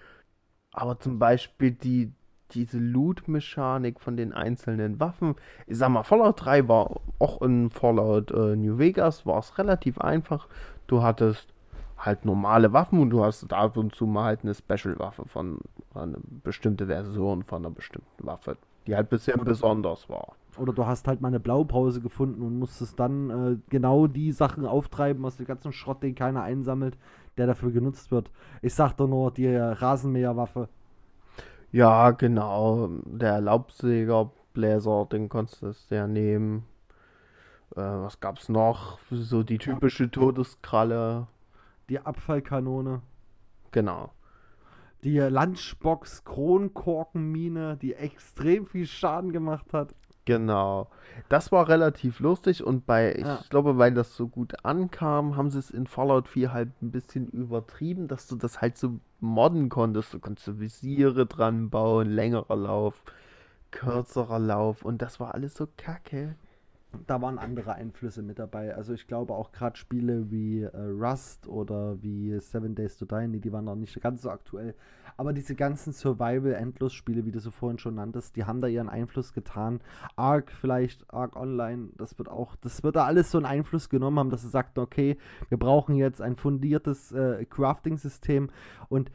Aber zum Beispiel die, diese Loot-Mechanik von den einzelnen Waffen. Ich sag mal, Fallout 3 war auch in Fallout äh, New Vegas, war es relativ einfach. Du hattest halt normale Waffen und du hast ab und zu mal halt eine Special-Waffe von eine bestimmte Version von einer bestimmten Waffe, die halt oder, besonders war. Oder du hast halt mal eine Blaupause gefunden und musstest dann äh, genau die Sachen auftreiben aus dem ganzen Schrott, den keiner einsammelt, der dafür genutzt wird. Ich sag doch nur die Rasenmäherwaffe. Ja, genau. Der Laubsägerbläser, den konntest du ja nehmen. Äh, was gab's noch? So die typische Todeskralle die Abfallkanone. Genau. Die Lunchbox Kronkorkenmine, die extrem viel Schaden gemacht hat. Genau. Das war relativ lustig und bei, ja. ich glaube, weil das so gut ankam, haben sie es in Fallout 4 halt ein bisschen übertrieben, dass du das halt so modden konntest. Du konntest so Visiere dran bauen, längerer Lauf, kürzerer Lauf und das war alles so kacke da waren andere Einflüsse mit dabei. Also ich glaube auch gerade Spiele wie äh, Rust oder wie Seven Days to Die, nee, die waren noch nicht ganz so aktuell. Aber diese ganzen Survival-Endlos-Spiele, wie du so vorhin schon nanntest, die haben da ihren Einfluss getan. Ark vielleicht, Ark Online, das wird auch, das wird da alles so einen Einfluss genommen haben, dass sie sagten, okay, wir brauchen jetzt ein fundiertes äh, Crafting-System und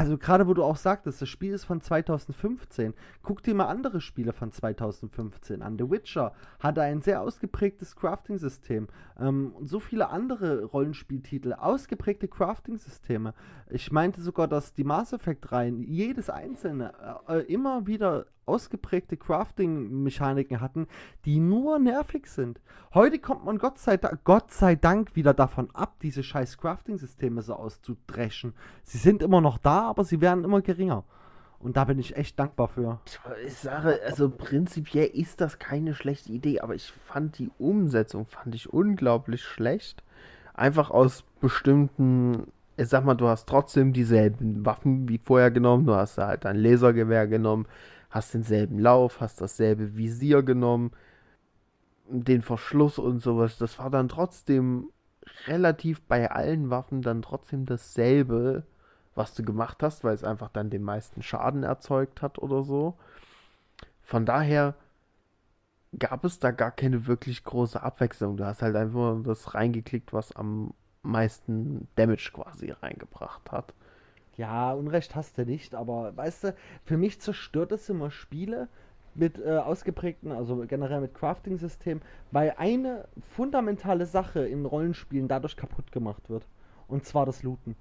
also gerade wo du auch sagtest, das Spiel ist von 2015. Guck dir mal andere Spiele von 2015 an. The Witcher hatte ein sehr ausgeprägtes Crafting-System. Ähm, und so viele andere Rollenspieltitel, ausgeprägte Crafting-Systeme. Ich meinte sogar, dass die Mass Effect-Reihen, jedes einzelne, äh, immer wieder ausgeprägte Crafting-Mechaniken hatten, die nur nervig sind. Heute kommt man Gott sei, Gott sei Dank wieder davon ab, diese scheiß Crafting-Systeme so auszudreschen. Sie sind immer noch da, aber sie werden immer geringer. Und da bin ich echt dankbar für. Ich sage, also prinzipiell ist das keine schlechte Idee, aber ich fand die Umsetzung, fand ich unglaublich schlecht. Einfach aus bestimmten, ich sag mal, du hast trotzdem dieselben Waffen wie vorher genommen, du hast halt ein Lasergewehr genommen, hast denselben Lauf, hast dasselbe Visier genommen, den Verschluss und sowas. Das war dann trotzdem relativ bei allen Waffen dann trotzdem dasselbe, was du gemacht hast, weil es einfach dann den meisten Schaden erzeugt hat oder so. Von daher gab es da gar keine wirklich große Abwechslung. Du hast halt einfach das reingeklickt, was am meisten Damage quasi reingebracht hat. Ja, Unrecht hast du nicht, aber weißt du, für mich zerstört es immer Spiele mit äh, ausgeprägten, also generell mit Crafting-System, weil eine fundamentale Sache in Rollenspielen dadurch kaputt gemacht wird. Und zwar das Looten.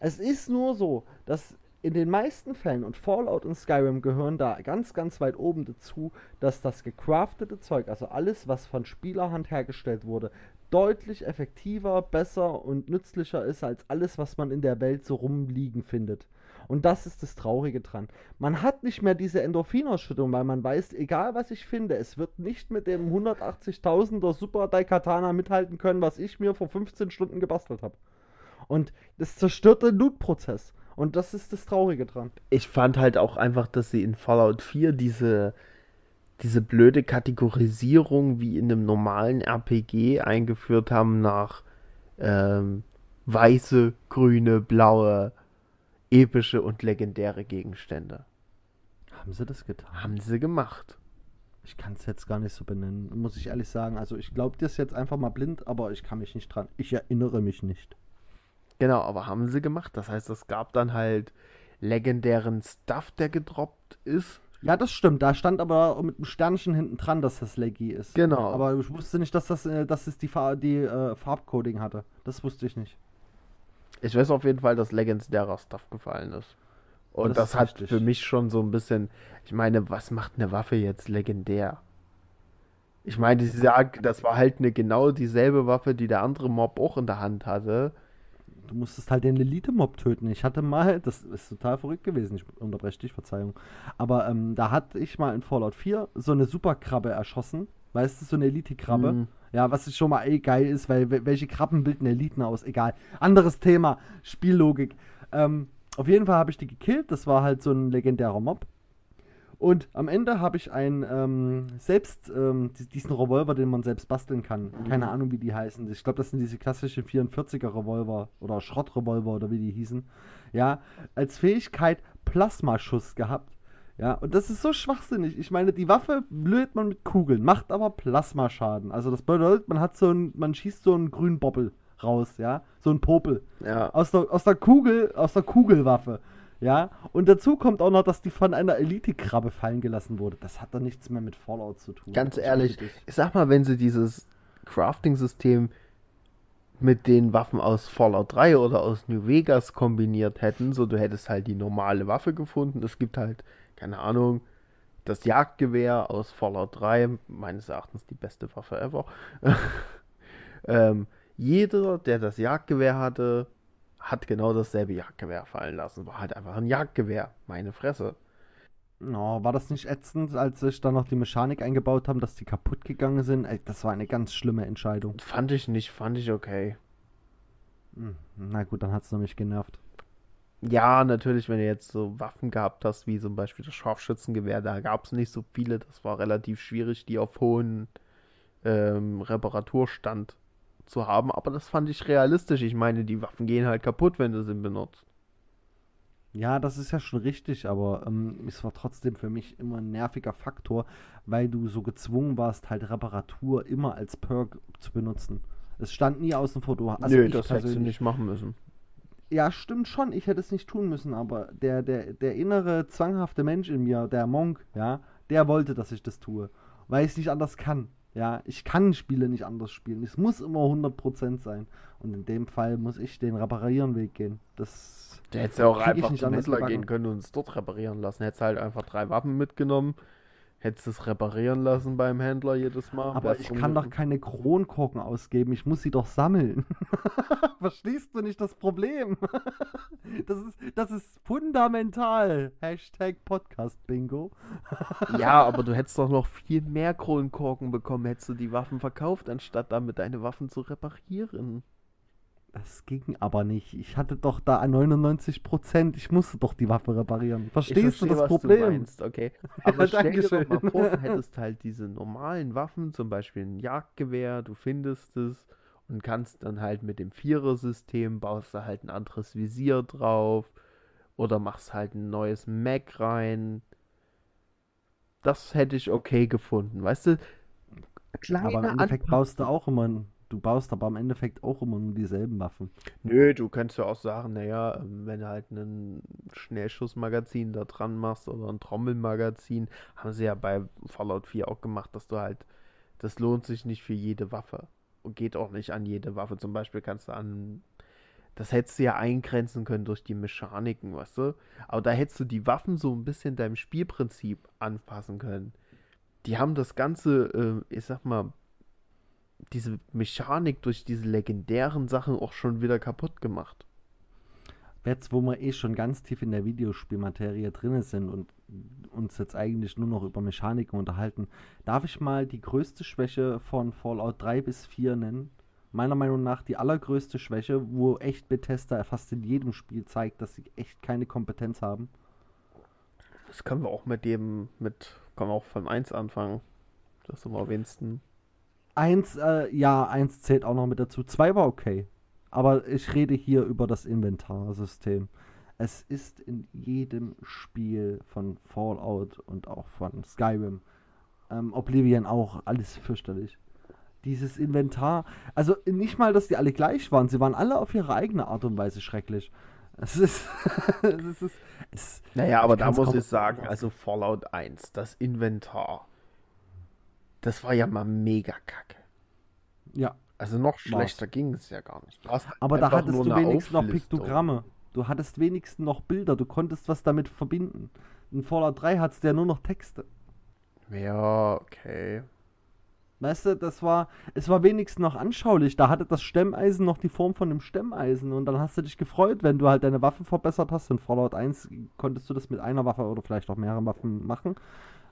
Es ist nur so, dass in den meisten Fällen, und Fallout und Skyrim gehören da ganz, ganz weit oben dazu, dass das gecraftete Zeug, also alles, was von Spielerhand hergestellt wurde, deutlich effektiver, besser und nützlicher ist als alles, was man in der Welt so rumliegen findet. Und das ist das Traurige dran. Man hat nicht mehr diese Endorphinausschüttung, weil man weiß, egal was ich finde, es wird nicht mit dem 180.000er Super Daikatana mithalten können, was ich mir vor 15 Stunden gebastelt habe. Und das zerstört den Loot-Prozess. Und das ist das Traurige dran. Ich fand halt auch einfach, dass sie in Fallout 4 diese diese blöde Kategorisierung wie in einem normalen RPG eingeführt haben nach ähm, weiße, grüne, blaue, epische und legendäre Gegenstände. Haben sie das getan? Haben sie gemacht. Ich kann es jetzt gar nicht so benennen, muss ich ehrlich sagen. Also ich glaube das jetzt einfach mal blind, aber ich kann mich nicht dran. Ich erinnere mich nicht. Genau, aber haben sie gemacht. Das heißt, es gab dann halt legendären Stuff, der gedroppt ist. Ja, das stimmt. Da stand aber mit einem Sternchen hinten dran, dass das Leggy ist. Genau. Aber ich wusste nicht, dass das, äh, dass es die, Far die äh, Farbcoding hatte. Das wusste ich nicht. Ich weiß auf jeden Fall, dass Legends derer Stuff gefallen ist. Und das, das hat richtig. für mich schon so ein bisschen. Ich meine, was macht eine Waffe jetzt legendär? Ich meine, das war halt eine genau dieselbe Waffe, die der andere Mob auch in der Hand hatte du musstest halt den Elite-Mob töten. Ich hatte mal, das ist total verrückt gewesen, ich unterbreche dich, Verzeihung. Aber ähm, da hatte ich mal in Fallout 4 so eine Superkrabbe erschossen. Weißt du, so eine Elite-Krabbe. Mhm. Ja, was schon mal eh geil ist, weil welche Krabben bilden Eliten aus? Egal. Anderes Thema, Spiellogik. Ähm, auf jeden Fall habe ich die gekillt. Das war halt so ein legendärer Mob. Und am Ende habe ich einen ähm, selbst, ähm, diesen Revolver, den man selbst basteln kann. Keine mhm. Ahnung, wie die heißen. Ich glaube, das sind diese klassischen 44er Revolver oder Schrottrevolver oder wie die hießen. Ja, als Fähigkeit Plasmaschuss gehabt. Ja, und das ist so schwachsinnig. Ich meine, die Waffe löst man mit Kugeln, macht aber Plasmaschaden. Also das bedeutet, man hat so ein, man schießt so einen grünen Bobbel raus, ja, so ein Popel. Ja. Aus der, aus der Kugel, aus der Kugelwaffe. Ja, und dazu kommt auch noch, dass die von einer Elite-Krabbe fallen gelassen wurde. Das hat doch nichts mehr mit Fallout zu tun. Ganz ehrlich, ich sag mal, wenn sie dieses Crafting-System mit den Waffen aus Fallout 3 oder aus New Vegas kombiniert hätten, so du hättest halt die normale Waffe gefunden. Es gibt halt, keine Ahnung, das Jagdgewehr aus Fallout 3, meines Erachtens die beste Waffe ever. ähm, jeder, der das Jagdgewehr hatte, hat genau dasselbe Jagdgewehr fallen lassen. War halt einfach ein Jagdgewehr. Meine Fresse. No, war das nicht ätzend, als sich dann noch die Mechanik eingebaut haben, dass die kaputt gegangen sind? Ey, das war eine ganz schlimme Entscheidung. Fand ich nicht, fand ich okay. Hm, na gut, dann hat es nämlich genervt. Ja, natürlich, wenn du jetzt so Waffen gehabt hast, wie zum Beispiel das Scharfschützengewehr, da gab es nicht so viele. Das war relativ schwierig, die auf hohen ähm, Reparaturstand zu haben, aber das fand ich realistisch. Ich meine, die Waffen gehen halt kaputt, wenn du sie benutzt. Ja, das ist ja schon richtig, aber ähm, es war trotzdem für mich immer ein nerviger Faktor, weil du so gezwungen warst, halt Reparatur immer als Perk zu benutzen. Es stand nie außen vor. Du, also Nö, das hättest du nicht machen müssen. Ja, stimmt schon, ich hätte es nicht tun müssen, aber der, der, der innere, zwanghafte Mensch in mir, der Monk, ja, der wollte, dass ich das tue, weil ich es nicht anders kann. Ja, ich kann Spiele nicht anders spielen. Es muss immer 100% sein. Und in dem Fall muss ich den Reparieren-Weg gehen. Das. Der hätte ja auch einfach zum Händler gehen können und es dort reparieren lassen. Hätte halt einfach drei Waffen mitgenommen Hättest du es reparieren lassen beim Händler jedes Mal? Aber ich kann doch keine Kronkorken ausgeben, ich muss sie doch sammeln. Verstehst du nicht das Problem? das, ist, das ist fundamental. Hashtag Podcast Bingo. ja, aber du hättest doch noch viel mehr Kronkorken bekommen, hättest du die Waffen verkauft, anstatt damit deine Waffen zu reparieren. Das ging aber nicht. Ich hatte doch da 99 Prozent. Ich musste doch die Waffe reparieren. Verstehst verstehe, du das Problem? Du meinst, okay. Aber stell dir doch mal vor, du hättest halt diese normalen Waffen, zum Beispiel ein Jagdgewehr, du findest es und kannst dann halt mit dem Vierer-System baust du halt ein anderes Visier drauf oder machst halt ein neues Mac rein. Das hätte ich okay gefunden, weißt du? Kleine aber im Endeffekt baust du auch immer ein du baust aber im Endeffekt auch immer nur dieselben Waffen. Nö, du könntest ja auch sagen, naja, ähm, wenn du halt ein Schnellschussmagazin da dran machst oder ein Trommelmagazin, haben sie ja bei Fallout 4 auch gemacht, dass du halt, das lohnt sich nicht für jede Waffe. Und geht auch nicht an jede Waffe. Zum Beispiel kannst du an, das hättest du ja eingrenzen können durch die Mechaniken, weißt du? Aber da hättest du die Waffen so ein bisschen deinem Spielprinzip anpassen können. Die haben das Ganze, äh, ich sag mal, diese Mechanik durch diese legendären Sachen auch schon wieder kaputt gemacht. Jetzt, wo wir eh schon ganz tief in der Videospielmaterie drin sind und uns jetzt eigentlich nur noch über Mechaniken unterhalten, darf ich mal die größte Schwäche von Fallout 3 bis 4 nennen? Meiner Meinung nach die allergrößte Schwäche, wo echt Bethesda fast in jedem Spiel zeigt, dass sie echt keine Kompetenz haben. Das können wir auch mit dem, mit, können wir auch von 1 anfangen. Das ist am wenigsten. Eins, äh, ja, eins zählt auch noch mit dazu. Zwei war okay. Aber ich rede hier über das Inventarsystem. Es ist in jedem Spiel von Fallout und auch von Skyrim, ähm, Oblivion auch, alles fürchterlich. Dieses Inventar, also nicht mal, dass die alle gleich waren, sie waren alle auf ihre eigene Art und Weise schrecklich. Es ist. es ist es, naja, aber da muss ich sagen, also Fallout 1, das Inventar das war ja mal mega kacke. Ja. Also noch schlechter ging es ja gar nicht. Aber da hattest du wenigstens noch Piktogramme. Du hattest wenigstens noch Bilder, du konntest was damit verbinden. In Fallout 3 hattest du ja nur noch Texte. Ja, okay. Weißt du, das war, es war wenigstens noch anschaulich. Da hatte das Stemmeisen noch die Form von einem Stemmeisen und dann hast du dich gefreut, wenn du halt deine Waffe verbessert hast. In Fallout 1 konntest du das mit einer Waffe oder vielleicht auch mehreren Waffen machen.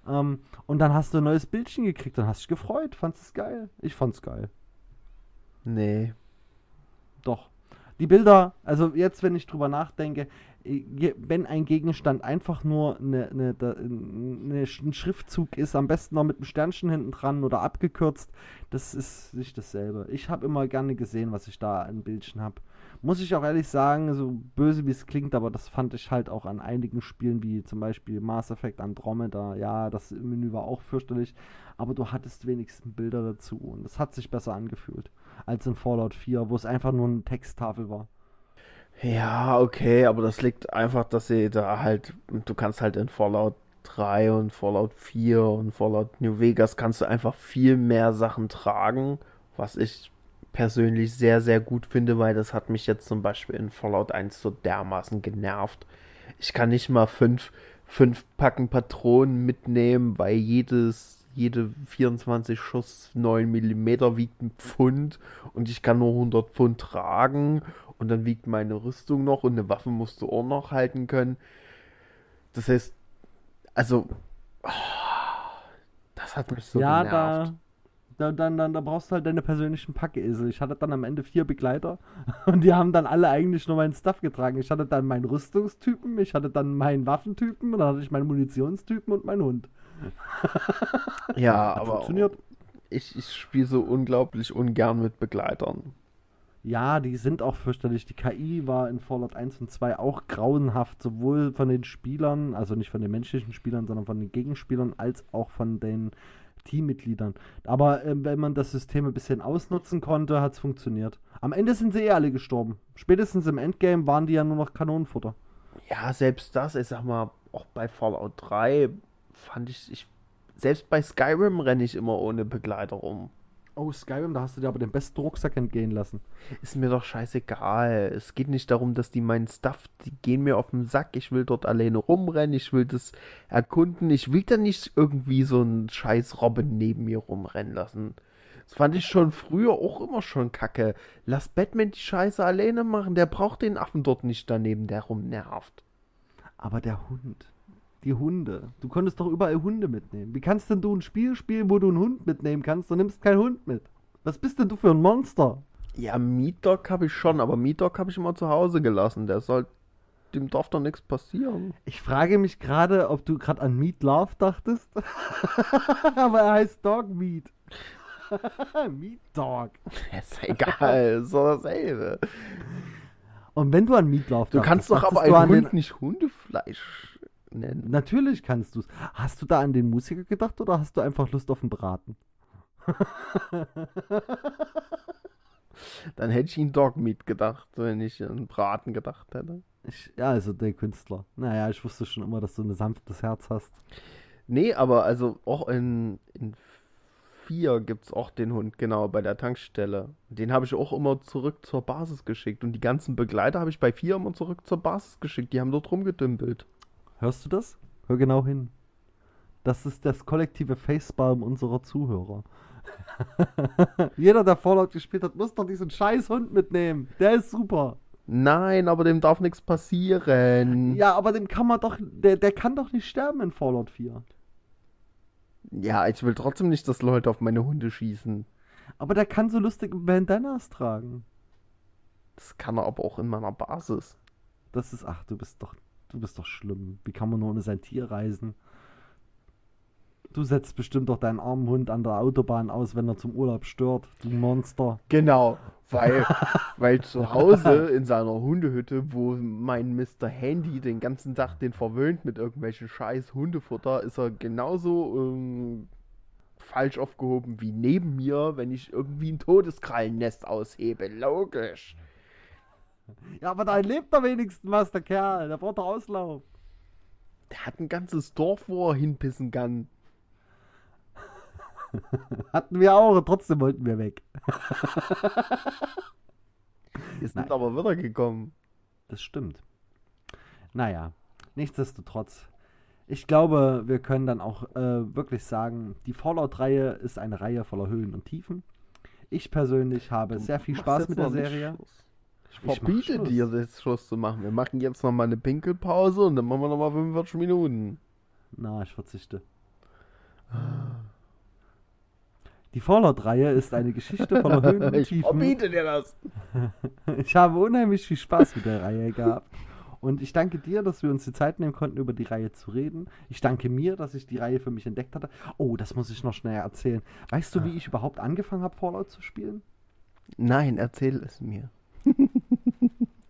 Ähm, und dann hast du ein neues Bildchen gekriegt und hast dich gefreut. Fandest es geil? Ich fand's geil. Nee. Doch. Die Bilder, also jetzt, wenn ich drüber nachdenke, äh, wenn ein Gegenstand einfach nur eine, eine, eine, ein Schriftzug ist, am besten noch mit einem Sternchen hinten dran oder abgekürzt, das ist nicht dasselbe. Ich habe immer gerne gesehen, was ich da an Bildchen habe. Muss ich auch ehrlich sagen, so böse wie es klingt, aber das fand ich halt auch an einigen Spielen, wie zum Beispiel Mass Effect Andromeda. Ja, das Menü war auch fürchterlich, aber du hattest wenigstens Bilder dazu und das hat sich besser angefühlt als in Fallout 4, wo es einfach nur eine Texttafel war. Ja, okay, aber das liegt einfach, dass sie da halt, du kannst halt in Fallout 3 und Fallout 4 und Fallout New Vegas kannst du einfach viel mehr Sachen tragen, was ich persönlich sehr, sehr gut finde, weil das hat mich jetzt zum Beispiel in Fallout 1 so dermaßen genervt. Ich kann nicht mal fünf, fünf Packen Patronen mitnehmen, weil jedes, jede 24 Schuss 9 mm wiegt ein Pfund und ich kann nur 100 Pfund tragen und dann wiegt meine Rüstung noch und eine Waffe musst du auch noch halten können. Das heißt, also, oh, das hat mich so ja, genervt. Da, da, dann, dann, da brauchst du halt deine persönlichen Packesel. Ich hatte dann am Ende vier Begleiter und die haben dann alle eigentlich nur meinen Stuff getragen. Ich hatte dann meinen Rüstungstypen, ich hatte dann meinen Waffentypen und dann hatte ich meinen Munitionstypen und meinen Hund. ja, aber funktioniert. Ich, ich spiele so unglaublich ungern mit Begleitern. Ja, die sind auch fürchterlich. Die KI war in Fallout 1 und 2 auch grauenhaft, sowohl von den Spielern, also nicht von den menschlichen Spielern, sondern von den Gegenspielern, als auch von den Teammitgliedern. Aber äh, wenn man das System ein bisschen ausnutzen konnte, hat es funktioniert. Am Ende sind sie eh alle gestorben. Spätestens im Endgame waren die ja nur noch Kanonenfutter. Ja, selbst das, ich sag mal, auch bei Fallout 3 fand ich, ich selbst bei Skyrim renne ich immer ohne Begleiter rum. Oh, Skyrim, da hast du dir aber den besten Rucksack entgehen lassen. Ist mir doch scheißegal. Es geht nicht darum, dass die meinen Stuff, die gehen mir auf den Sack. Ich will dort alleine rumrennen, ich will das erkunden. Ich will da nicht irgendwie so einen scheiß Robin neben mir rumrennen lassen. Das fand ich schon früher auch immer schon kacke. Lass Batman die Scheiße alleine machen. Der braucht den Affen dort nicht daneben, der rumnervt. Aber der Hund die Hunde. Du konntest doch überall Hunde mitnehmen. Wie kannst denn du ein Spiel spielen, wo du einen Hund mitnehmen kannst und nimmst keinen Hund mit? Was bist denn du für ein Monster? Ja, Meat Dog habe ich schon, aber Meat Dog habe ich immer zu Hause gelassen. Der soll, dem darf doch nichts passieren. Ich frage mich gerade, ob du gerade an Meat Love dachtest. aber er heißt Dog Meat. Meat Dog. Ist egal, ist doch dasselbe. Und wenn du an Meat Love dachtest, Du kannst doch aber einen Hund nicht Hundefleisch nennen. Natürlich kannst du es. Hast du da an den Musiker gedacht oder hast du einfach Lust auf den Braten? Dann hätte ich ihn Dogmeat gedacht, wenn ich an Braten gedacht hätte. Ich, ja, also der Künstler. Naja, ich wusste schon immer, dass du ein sanftes Herz hast. Nee, aber also auch in, in 4 gibt es auch den Hund, genau, bei der Tankstelle. Den habe ich auch immer zurück zur Basis geschickt. Und die ganzen Begleiter habe ich bei 4 immer zurück zur Basis geschickt. Die haben dort rumgedümpelt. Hörst du das? Hör genau hin. Das ist das kollektive Facepalm unserer Zuhörer. Jeder, der Fallout gespielt hat, muss doch diesen scheiß Hund mitnehmen. Der ist super. Nein, aber dem darf nichts passieren. Ja, aber dem kann man doch, der, der kann doch nicht sterben in Fallout 4. Ja, ich will trotzdem nicht, dass Leute auf meine Hunde schießen. Aber der kann so lustige Bandanas tragen. Das kann er aber auch in meiner Basis. Das ist, ach, du bist doch Du bist doch schlimm. Wie kann man nur ohne sein Tier reisen? Du setzt bestimmt doch deinen armen Hund an der Autobahn aus, wenn er zum Urlaub stört, du Monster. Genau, weil, weil zu Hause in seiner Hundehütte, wo mein Mr. Handy den ganzen Tag den verwöhnt mit irgendwelchen scheiß Hundefutter, ist er genauso ähm, falsch aufgehoben wie neben mir, wenn ich irgendwie ein Todeskrallennest aushebe. Logisch. Ja, aber da lebt er wenigstens was, der Kerl. Der braucht doch Auslauf. Der hat ein ganzes Dorf, wo er hinpissen kann. Hatten wir auch trotzdem wollten wir weg. Wir sind Nein. aber wieder gekommen. Das stimmt. Naja, nichtsdestotrotz. Ich glaube, wir können dann auch äh, wirklich sagen, die Fallout-Reihe ist eine Reihe voller Höhen und Tiefen. Ich persönlich habe du sehr viel Spaß mit der Serie. Schluss. Ich verbiete dir, das Schluss zu machen. Wir machen jetzt noch mal eine Pinkelpause und dann machen wir noch mal 45 Minuten. Na, ich verzichte. Die Fallout-Reihe ist eine Geschichte voller Höhen und ich Tiefen. verbiete dir das. Ich habe unheimlich viel Spaß mit der Reihe gehabt. Und ich danke dir, dass wir uns die Zeit nehmen konnten, über die Reihe zu reden. Ich danke mir, dass ich die Reihe für mich entdeckt hatte. Oh, das muss ich noch schnell erzählen. Weißt du, wie ich überhaupt angefangen habe, Fallout zu spielen? Nein, erzähl es mir.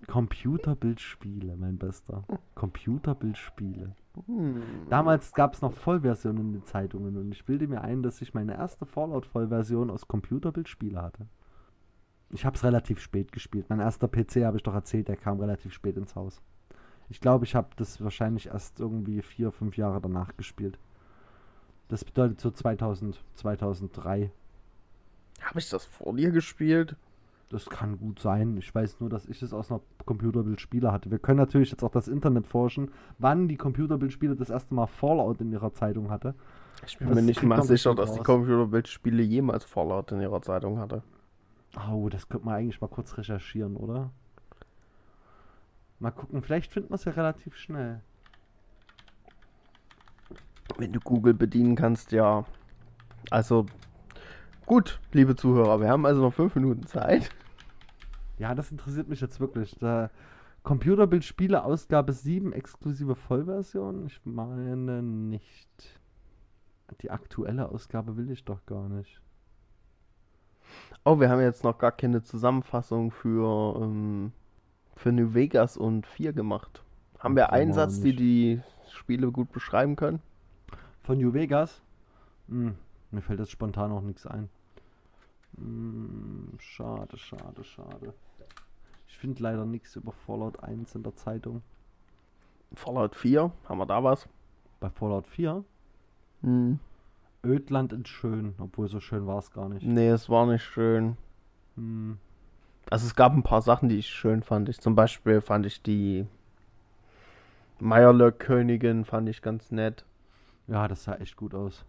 Computerbildspiele, mein Bester. Computerbildspiele. Hm. Damals gab es noch Vollversionen in den Zeitungen und ich bilde mir ein, dass ich meine erste Fallout-Vollversion aus Computerbildspiele hatte. Ich habe es relativ spät gespielt. Mein erster PC, habe ich doch erzählt, der kam relativ spät ins Haus. Ich glaube, ich habe das wahrscheinlich erst irgendwie vier, fünf Jahre danach gespielt. Das bedeutet so 2000, 2003. Habe ich das vor dir gespielt? Das kann gut sein. Ich weiß nur, dass ich es aus einer Computerbildspiele hatte. Wir können natürlich jetzt auch das Internet forschen, wann die Computerbildspiele das erste Mal Fallout in ihrer Zeitung hatte. Ich bin Das mir nicht mal sicher, dass die. Computerbildspiele jemals Fallout in ihrer Zeitung hatte. Oh, das könnte man eigentlich mal kurz recherchieren, oder? Mal gucken, vielleicht finden wir es ja relativ schnell. Wenn du Google bedienen kannst, ja. Also, gut, liebe Zuhörer, wir haben also noch fünf Minuten Zeit. Ja, das interessiert mich jetzt wirklich. Da Computerbildspiele Ausgabe 7 exklusive Vollversion? Ich meine nicht. Die aktuelle Ausgabe will ich doch gar nicht. Oh, wir haben jetzt noch gar keine Zusammenfassung für, ähm, für New Vegas und 4 gemacht. Haben wir einen Satz, die die Spiele gut beschreiben können? Von New Vegas? Hm, mir fällt jetzt spontan auch nichts ein. Hm, schade, schade, schade. Ich finde leider nichts über Fallout 1 in der Zeitung. Fallout 4, haben wir da was? Bei Fallout 4? Hm. Ödland in Schön, obwohl so schön war es gar nicht. Nee, es war nicht schön. Hm. Also es gab ein paar Sachen, die ich schön fand. Ich, zum Beispiel fand ich die Meierlöck-Königin fand ich ganz nett. Ja, das sah echt gut aus.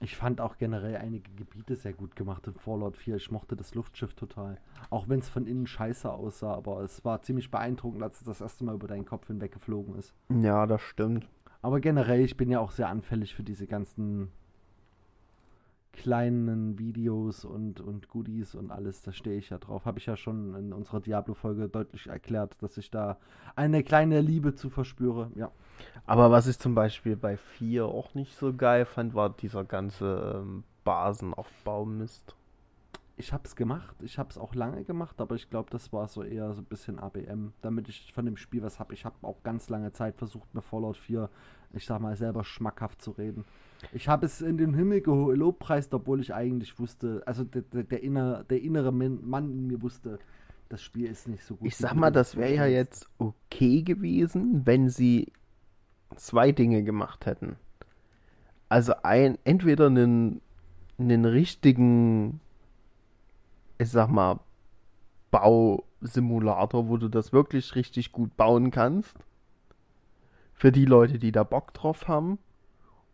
Ich fand auch generell einige Gebiete sehr gut gemacht in Fallout 4. Ich mochte das Luftschiff total. Auch wenn es von innen scheiße aussah, aber es war ziemlich beeindruckend, als es das erste Mal über deinen Kopf hinweg geflogen ist. Ja, das stimmt. Aber generell, ich bin ja auch sehr anfällig für diese ganzen kleinen Videos und, und Goodies und alles. Da stehe ich ja drauf. Habe ich ja schon in unserer Diablo-Folge deutlich erklärt, dass ich da eine kleine Liebe zu verspüre. Ja. Aber was ich zum Beispiel bei 4 auch nicht so geil fand, war dieser ganze ähm, Basenaufbaumist. Ich habe es gemacht, ich habe es auch lange gemacht, aber ich glaube, das war so eher so ein bisschen ABM, damit ich von dem Spiel was habe. Ich habe auch ganz lange Zeit versucht, mir Fallout 4, ich sag mal, selber schmackhaft zu reden. Ich habe es in den Himmel gelobpreist, obwohl ich eigentlich wusste, also der, der, der, inner, der innere Mann in mir wusste, das Spiel ist nicht so gut. Ich sag mal, das wäre ja jetzt okay gewesen, wenn sie zwei Dinge gemacht hätten. Also ein, entweder einen, einen richtigen, ich sag mal, Bausimulator, wo du das wirklich richtig gut bauen kannst. Für die Leute, die da Bock drauf haben.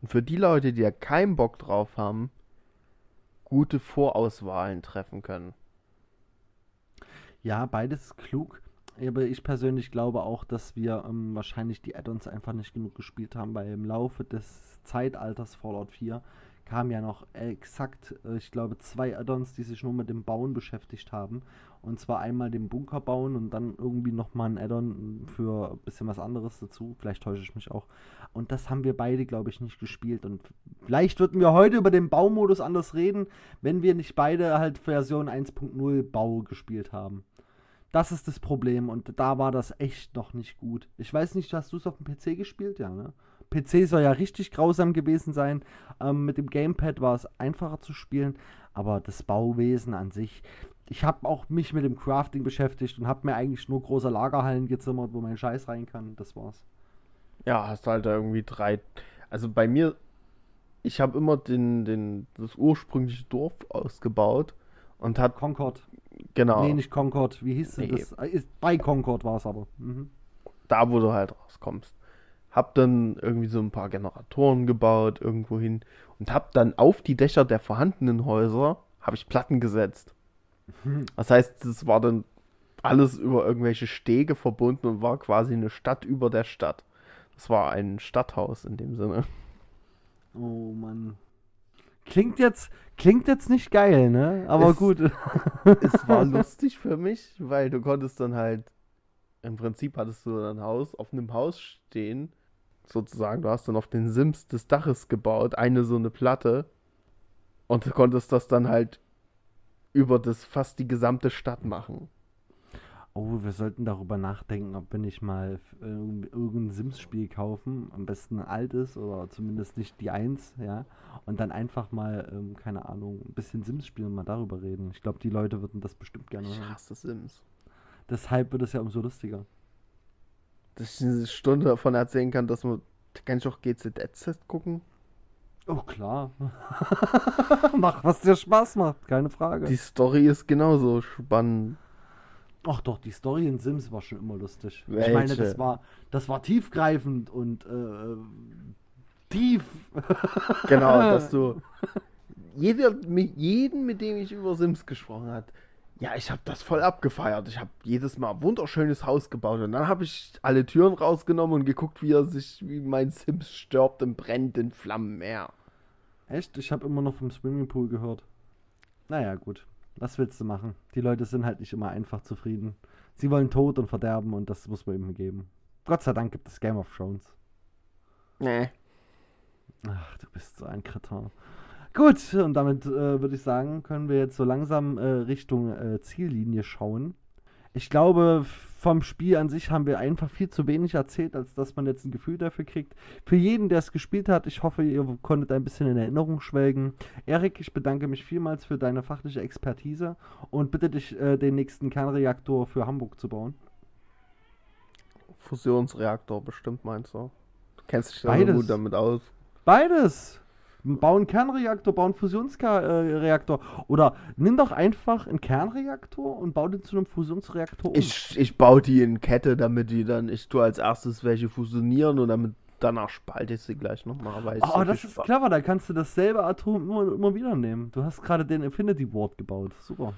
Und für die Leute, die da keinen Bock drauf haben, gute Vorauswahlen treffen können. Ja, beides ist klug. Aber ich persönlich glaube auch, dass wir ähm, wahrscheinlich die Add-ons einfach nicht genug gespielt haben, weil im Laufe des Zeitalters Fallout 4 kamen ja noch exakt, äh, ich glaube, zwei Add-ons, die sich nur mit dem Bauen beschäftigt haben. Und zwar einmal den Bunker bauen und dann irgendwie nochmal ein Add-on für ein bisschen was anderes dazu. Vielleicht täusche ich mich auch. Und das haben wir beide, glaube ich, nicht gespielt. Und vielleicht würden wir heute über den Baumodus anders reden, wenn wir nicht beide halt Version 1.0 Bau gespielt haben. Das ist das Problem und da war das echt noch nicht gut. Ich weiß nicht, hast du es auf dem PC gespielt? Ja, ne? PC soll ja richtig grausam gewesen sein. Ähm, mit dem Gamepad war es einfacher zu spielen, aber das Bauwesen an sich. Ich habe auch mich mit dem Crafting beschäftigt und habe mir eigentlich nur große Lagerhallen gezimmert, wo mein Scheiß rein kann. Das war's. Ja, hast halt da irgendwie drei. Also bei mir, ich habe immer den, den, das ursprüngliche Dorf ausgebaut und hat, Concord. genau, Nee, nicht Concord. Wie hieß Nee. das? Äh, Ist, bei Concord war es aber. Mhm. da wo du halt rauskommst. Hab dann irgendwie so ein paar Generatoren gebaut irgendwo hin und hab dann auf die Dächer der vorhandenen Häuser habe ich Platten gesetzt. Das heißt, das war dann alles über irgendwelche Stege verbunden und war quasi eine Stadt über der Stadt. Das war ein Stadthaus in dem Sinne. Oh Mann. Klingt jetzt, klingt jetzt nicht geil, ne? Aber Es- gut. es war lustig für mich, weil du konntest dann halt, im Prinzip hattest du ein Haus auf einem Haus stehen, sozusagen, du hast dann auf den Sims des Daches gebaut, eine so eine Platte und du konntest das dann halt über das fast die gesamte Stadt machen. Oh, wir sollten darüber nachdenken, ob wir nicht mal irgendein Sims-Spiel kaufen, am besten ein altes oder zumindest nicht die Eins, ja, und dann einfach mal, ähm, keine Ahnung, ein bisschen Sims spielen und mal darüber reden. Ich glaube, die Leute würden das bestimmt gerne Ich hören. hasse Sims. Deshalb wird es ja umso lustiger. Dass ich eine Stunde davon erzählen kann, dass man, kann ich auch GZSZ gucken? Oh, klar. Mach, was dir Spaß macht, keine Frage. Die Story ist genauso spannend. Ach doch, die Story in Sims war schon immer lustig. Ich Welche? meine, das war, das war tiefgreifend und äh, tief. Genau, dass du jeder, mit jeden, mit dem ich über Sims gesprochen hat, ja, ich habe das voll abgefeiert. Ich habe jedes Mal ein wunderschönes Haus gebaut und dann habe ich alle Türen rausgenommen und geguckt, wie er sich, wie mein Sims stirbt im brennenden Flammenmeer. Echt? Ich habe immer noch vom Swimmingpool gehört. Naja, gut. Was willst du machen? Die Leute sind halt nicht immer einfach zufrieden. Sie wollen Tod und Verderben und das muss man ihm geben. Gott sei Dank gibt es Game of Thrones. Nee. Ach, du bist so ein Kretin. Gut, und damit äh, würde ich sagen, können wir jetzt so langsam äh, Richtung äh, Ziellinie schauen. Ich glaube, vom Spiel an sich haben wir einfach viel zu wenig erzählt, als dass man jetzt ein Gefühl dafür kriegt. Für jeden, der es gespielt hat, ich hoffe, ihr konntet ein bisschen in Erinnerung schwelgen. Erik, ich bedanke mich vielmals für deine fachliche Expertise und bitte dich, äh, den nächsten Kernreaktor für Hamburg zu bauen. Fusionsreaktor bestimmt meinst du? Du kennst dich da so gut damit aus. Beides. Bauen Kernreaktor, bauen Fusionsreaktor. Oder nimm doch einfach einen Kernreaktor und bau den zu einem Fusionsreaktor um. Ich, ich baue die in Kette, damit die dann, ich tue als erstes welche fusionieren und damit danach spalte ich sie gleich nochmal. Weil ich oh, so das ist Spaß- clever, da kannst du dasselbe Atom immer, immer wieder nehmen. Du hast gerade den Infinity Ward gebaut. Super.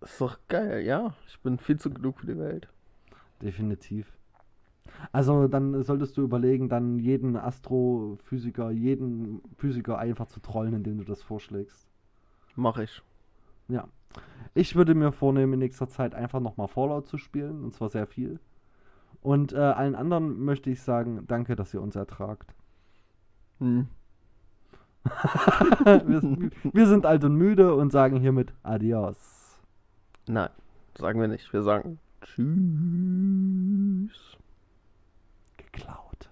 Ist doch geil, ja. Ich bin viel zu genug für die Welt. Definitiv. Also dann solltest du überlegen, dann jeden Astrophysiker, jeden Physiker einfach zu trollen, indem du das vorschlägst. Mach ich. Ja. Ich würde mir vornehmen, in nächster Zeit einfach nochmal Fallout zu spielen, und zwar sehr viel. Und äh, allen anderen möchte ich sagen, danke, dass ihr uns ertragt. Hm. wir, wir sind alt und müde und sagen hiermit Adios. Nein, sagen wir nicht. Wir sagen Tschüss. Geklaut.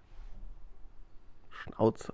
Schnauze.